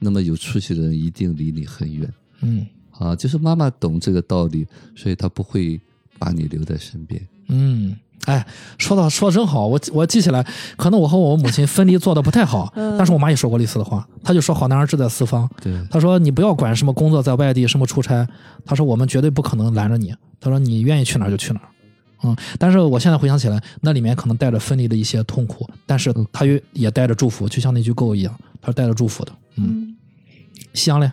那么有出息的人一定离你很远。嗯啊，就是妈妈懂这个道理，所以她不会把你留在身边。嗯，哎，说到说的真好，我我记起来，可能我和我母亲分离做的不太好，嗯但是我妈也说过类似的话，她就说好男儿志在四方，对，她说你不要管什么工作在外地什么出差，她说我们绝对不可能拦着你，她说你愿意去哪儿就去哪儿。嗯，但是我现在回想起来，那里面可能带着分离的一些痛苦，但是她也也带着祝福，就像那句 “go” 一样，她是带着祝福的。嗯，嗯西洋嘞，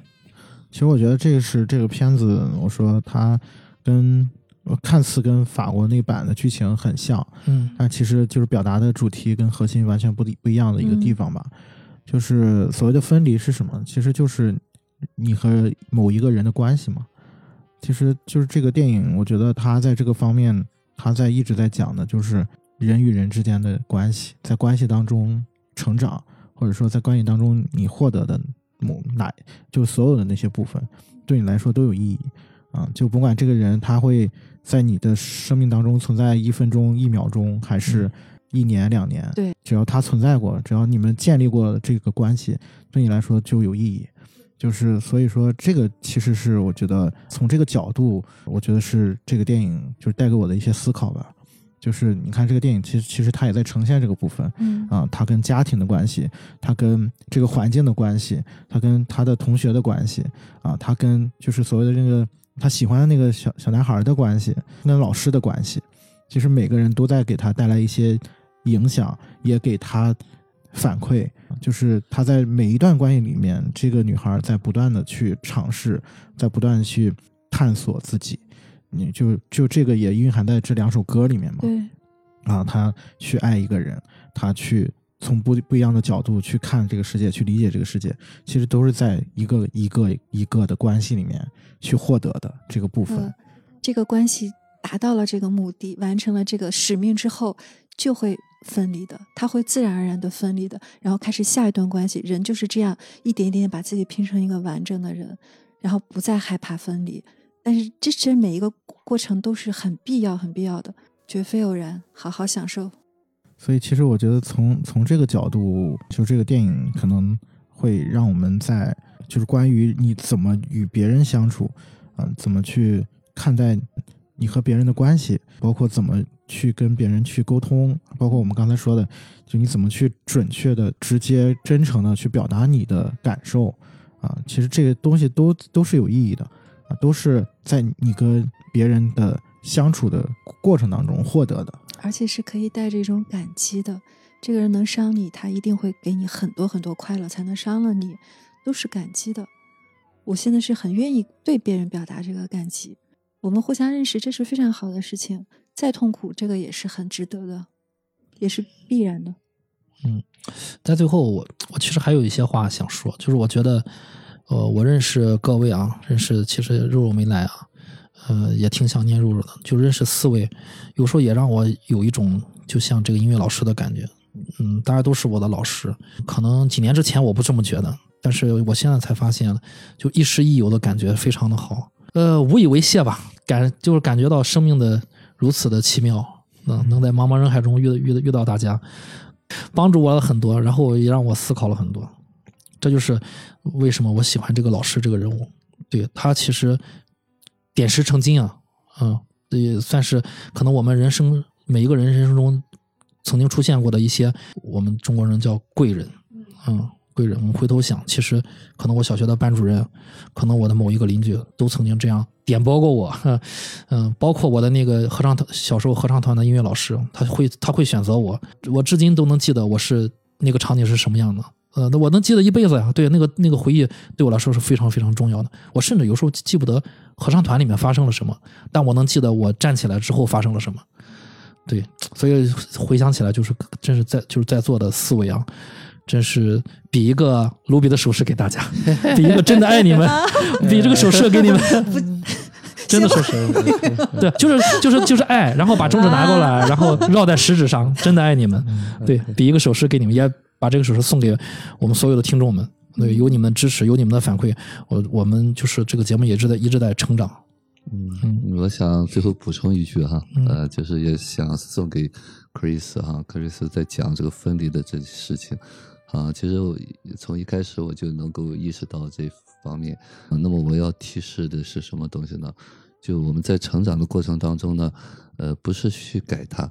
其实我觉得这个是这个片子，我说它跟呃看似跟法国那版的剧情很像，嗯但其实就是表达的主题跟核心完全不不一样的一个地方吧。就是所谓的分离是什么？其实就是你和某一个人的关系嘛。其实就是这个电影，我觉得他在这个方面，他在一直在讲的就是人与人之间的关系，在关系当中成长，或者说在关系当中你获得的某哪，就所有的那些部分，对你来说都有意义啊。就甭管这个人他会在你的生命当中存在一分钟、一秒钟，还是一年、两年，对，只要他存在过，只要你们建立过这个关系，对你来说就有意义。就是所以说，这个其实是我觉得从这个角度，我觉得是这个电影就是带给我的一些思考吧。就是你看这个电影，其实其实它也在呈现这个部分嗯啊，他跟家庭的关系，他跟这个环境的关系，他跟他的同学的关系啊，他跟就是所谓的那个他喜欢的那个小小男孩的关系，跟老师的关系，其实每个人都在给他带来一些影响，也给他反馈。就是他在每一段关系里面，这个女孩在不断的去尝试，在不断的去探索自己。你就就这个也蕴含在这两首歌里面嘛。对，啊，他去爱一个人，他去从不不一样的角度去看这个世界，去理解这个世界，其实都是在一个一个一个的关系里面去获得的这个部分。呃，这个关系达到了这个目的，完成了这个使命之后，就会分离的，他会自然而然的分离的，然后开始下一段关系。人就是这样一点一点把自己拼成一个完整的人，然后不再害怕分离。但是这其实每一个过程都是很必要、很必要的，绝非偶然。好好享受。所以其实我觉得从从这个角度，就这个电影可能会让我们在就是关于你怎么与别人相处，嗯、怎么去看待你和别人的关系，包括怎么去跟别人去沟通，包括我们刚才说的，就你怎么去准确的、直接、真诚的去表达你的感受，啊，其实这个东西都都是有意义的，啊，都是在你跟别人的相处的过程当中获得的。而且是可以带着一种感激的。这个人能伤你，他一定会给你很多很多快乐，才能伤了你，都是感激的。我现在是很愿意对别人表达这个感激。我们互相认识，这是非常好的事情。再痛苦，这个也是很值得的，也是必然的。嗯在最后，我我其实还有一些话想说，就是我觉得，呃，我认识各位啊，认识其实肉肉没来啊，呃，也挺想念肉肉的，就认识四位，有时候也让我有一种就像这个音乐老师的感觉，嗯，大家都是我的老师，可能几年之前我不这么觉得，但是我现在才发现，就亦师亦友的感觉非常的好，呃，无以为谢吧，感就是感觉到生命的如此的奇妙，嗯，能在茫茫人海中遇遇遇到大家，帮助我了很多，然后也让我思考了很多。这就是为什么我喜欢这个老师这个人物。对他其实点石成金啊，嗯，也算是可能我们人生每一个人人生中曾经出现过的一些我们中国人叫贵人，嗯，贵人。我们回头想，其实可能我小学的班主任，可能我的某一个邻居都曾经这样点拨过我，嗯，包括我的那个合唱团小时候合唱团的音乐老师，他会他会选择我，我至今都能记得我是那个场景是什么样的。呃，那我能记得一辈子呀。对，那个那个回忆对我来说是非常非常重要的。我甚至有时候记不得合唱团里面发生了什么，但我能记得我站起来之后发生了什么。对，所以回想起来，就是真是在就是在座的四位啊，真是比一个卢比的手势给大家，比一个真的爱你们，比这个手势给你们。真的手势，对，就是就是就是爱，然后把中指拿过来，然后绕在食指上，真的爱你们，对比一个手势给你们，也把这个手势送给我们所有的听众们。对，有你们的支持，有你们的反馈，我我们就是这个节目也一直在一直在成长。嗯，我想最后补充一句哈，嗯呃，就是也想送给 Chris 哈，Chris 在讲这个分离的这事情啊，其实我从一开始我就能够意识到这方面。啊那么我要提示的是什么东西呢？就我们在成长的过程当中呢，呃，不是去改它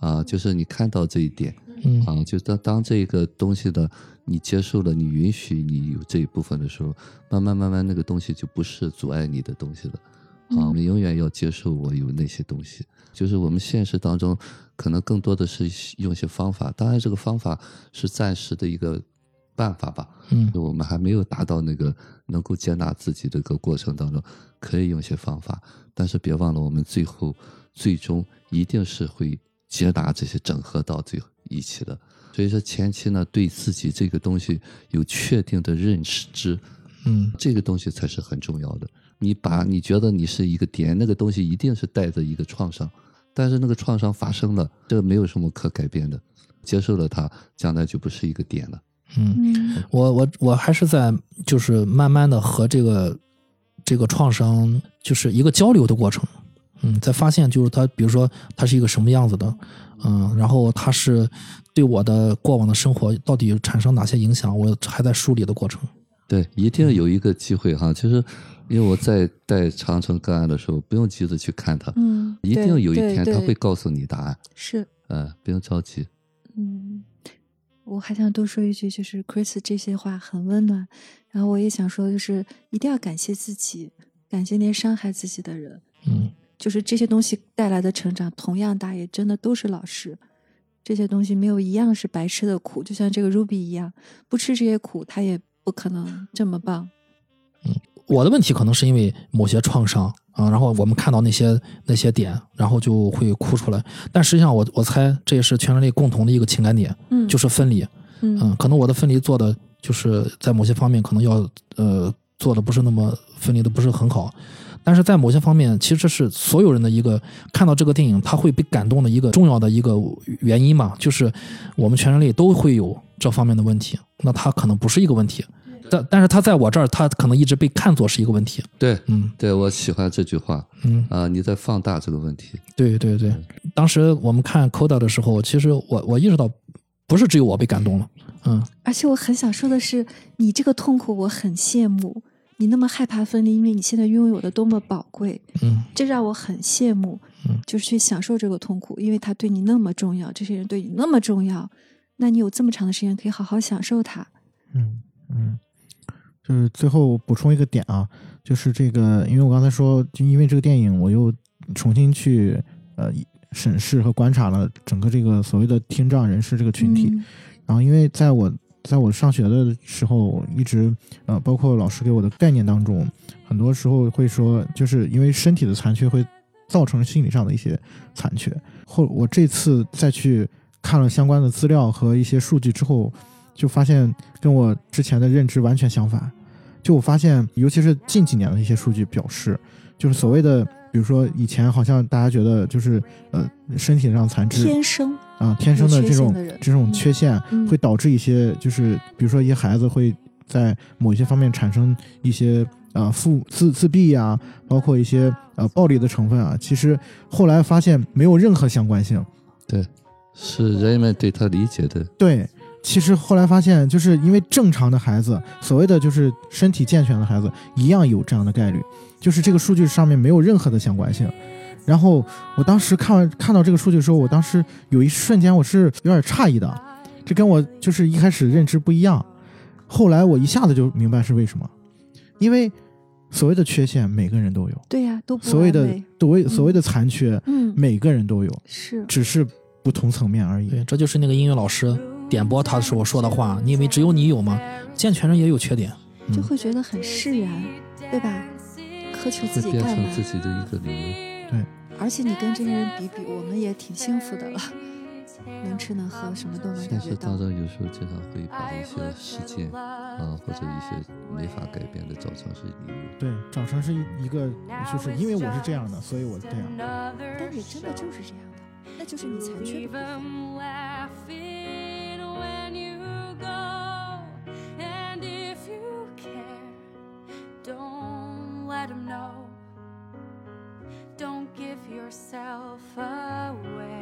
啊，就是你看到这一点，嗯啊，就当当这个东西的你接受了，你允许你有这一部分的时候，慢慢慢慢那个东西就不是阻碍你的东西了。啊，我们永远要接受我有那些东西。就是我们现实当中可能更多的是用一些方法，当然这个方法是暂时的一个办法吧。嗯我们还没有达到那个能够接纳自己这个过程当中，可以用一些方法，但是别忘了，我们最后最终一定是会接纳这些整合到最后一起的。所以说前期呢，对自己这个东西有确定的认知，嗯这个东西才是很重要的。你把你觉得你是一个点，那个东西一定是带着一个创伤，但是那个创伤发生了，这个没有什么可改变的，接受了它，将来就不是一个点了。嗯，嗯我我我还是在就是慢慢的和这个这个创伤就是一个交流的过程，嗯，在发现就是它，比如说它是一个什么样子的，嗯，然后它是对我的过往的生活到底产生哪些影响，我还在梳理的过程。对，一定有一个机会哈，其实因为我在带长城个案的时候，不用急着去看它，嗯，一定有一天他会告诉你答案，是嗯，不用着急。嗯，我还想多说一句，就是 Chris 这些话很温暖。然后我也想说，就是一定要感谢自己，感谢那些伤害自己的人。嗯就是这些东西带来的成长，同样大，也真的都是老师。这些东西没有一样是白吃的苦，就像这个 Ruby 一样，不吃这些苦，他也不可能这么棒。嗯我的问题可能是因为某些创伤啊，然后我们看到那些那些点，然后就会哭出来。但实际上我，我猜这也是全人类共同的一个情感点，嗯，就是分离。嗯嗯，可能我的分离做的就是在某些方面可能要呃做的不是那么分离的不是很好，但是在某些方面，其实这是所有人的一个看到这个电影他会被感动的一个重要的一个原因嘛，就是我们全人类都会有这方面的问题，那他可能不是一个问题，但但是他在我这儿，他可能一直被看作是一个问题。对，嗯。对我喜欢这句话。嗯，啊、你在放大这个问题。对对对，当时我们看 Coda 的时候，其实我我意识到，不是只有我被感动了，嗯。而且我很想说的是，你这个痛苦我很羡慕，你那么害怕分离，因为你现在拥有的多么宝贵，嗯这让我很羡慕。嗯就是去享受这个痛苦，因为他对你那么重要，这些人对你那么重要，那你有这么长的时间可以好好享受它。嗯嗯，就是最后补充一个点啊，就是这个，因为我刚才说，就因为这个电影，我又重新去呃审视和观察了整个这个所谓的听障人士这个群体。嗯然后，因为在我在我上学的时候，一直呃，包括老师给我的概念当中，很多时候会说，就是因为身体的残缺会造成心理上的一些残缺。后我这次再去看了相关的资料和一些数据之后，就发现跟我之前的认知完全相反。就我发现，尤其是近几年的一些数据表示，就是所谓的，比如说以前好像大家觉得就是呃身体上残肢天生啊，天生的这种的这种嗯缺陷嗯会导致一些，就是比如说一些孩子会在某一些方面产生一些啊负自自闭啊，包括一些呃暴力的成分啊。其实后来发现没有任何相关性。对是人们对他理解的，对，其实后来发现，就是因为正常的孩子，所谓的就是身体健全的孩子，一样有这样的概率，就是这个数据上面没有任何的相关性。然后我当时看完看到这个数据的时候，我当时有一瞬间我是有点诧异的，这跟我就是一开始认知不一样。后来我一下子就明白是为什么，因为所谓的缺陷每个人都有，对呀、都不所谓的所谓所谓的残缺嗯每个人都有，是只是不同层面而已。对，这就是那个音乐老师点播他的时候说的话，你以为只有你有吗？健全人也有缺点。就嗯会觉得很释然，对吧？苛求自己会变干嘛成自？己的一个理由。对而且你跟这些人比比，我们也挺幸福的了，能吃能喝，什么都能现感觉到实当。中有时候经常会把一些事件啊，或者一些没法改变的找成是理由。对，长成是一一个，就是因为我是这样的，所以我这样。但也真的就是这样的，那就是你残缺的部分。Go. And if you care, don't let them know. Don't give yourself away.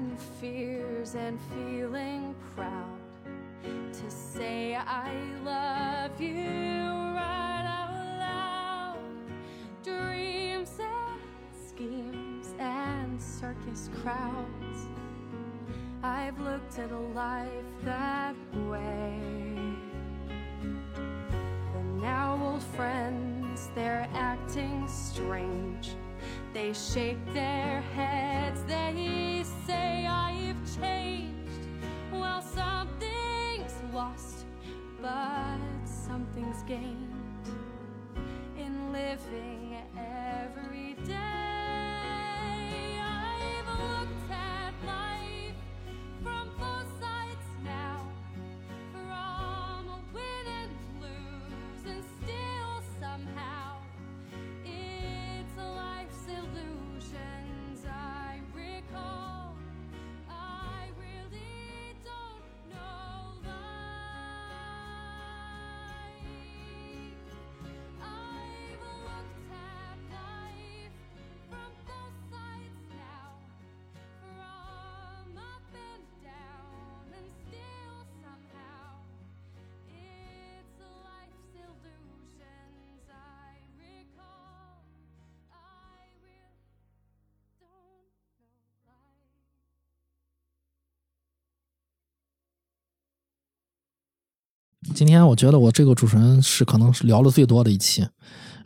And fears and feeling proud to say I love you right out loud. Dreams and schemes and circus crowds. I've looked at a life that way. The now old friends, they're acting strange. They shake their heads, they say I've changed. Well, something's lost, but something's gained in living every day. 今天我觉得我这个主持人是可能是聊的最多的一期，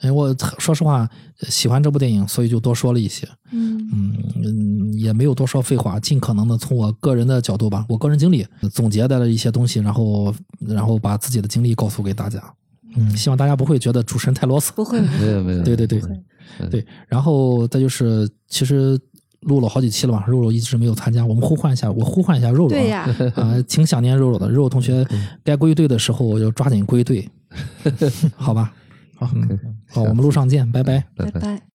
因为我说实话喜欢这部电影，所以就多说了一些。嗯。嗯，嗯也没有多说废话，尽可能的从我个人的角度吧，我个人经历总结的一些东西，然后然后把自己的经历告诉给大家。嗯，希望大家不会觉得主持人太啰嗦。不会，没有没有，对对对。嗯对，然后再就是，其实录了好几期了嘛，肉肉一直没有参加，我们呼唤一下，我呼唤一下肉肉、啊。对呀，啊、挺想念肉肉的。肉肉同学该归队的时候就抓紧归队，好吧？好，嗯，好，我们路上见。拜拜。拜拜。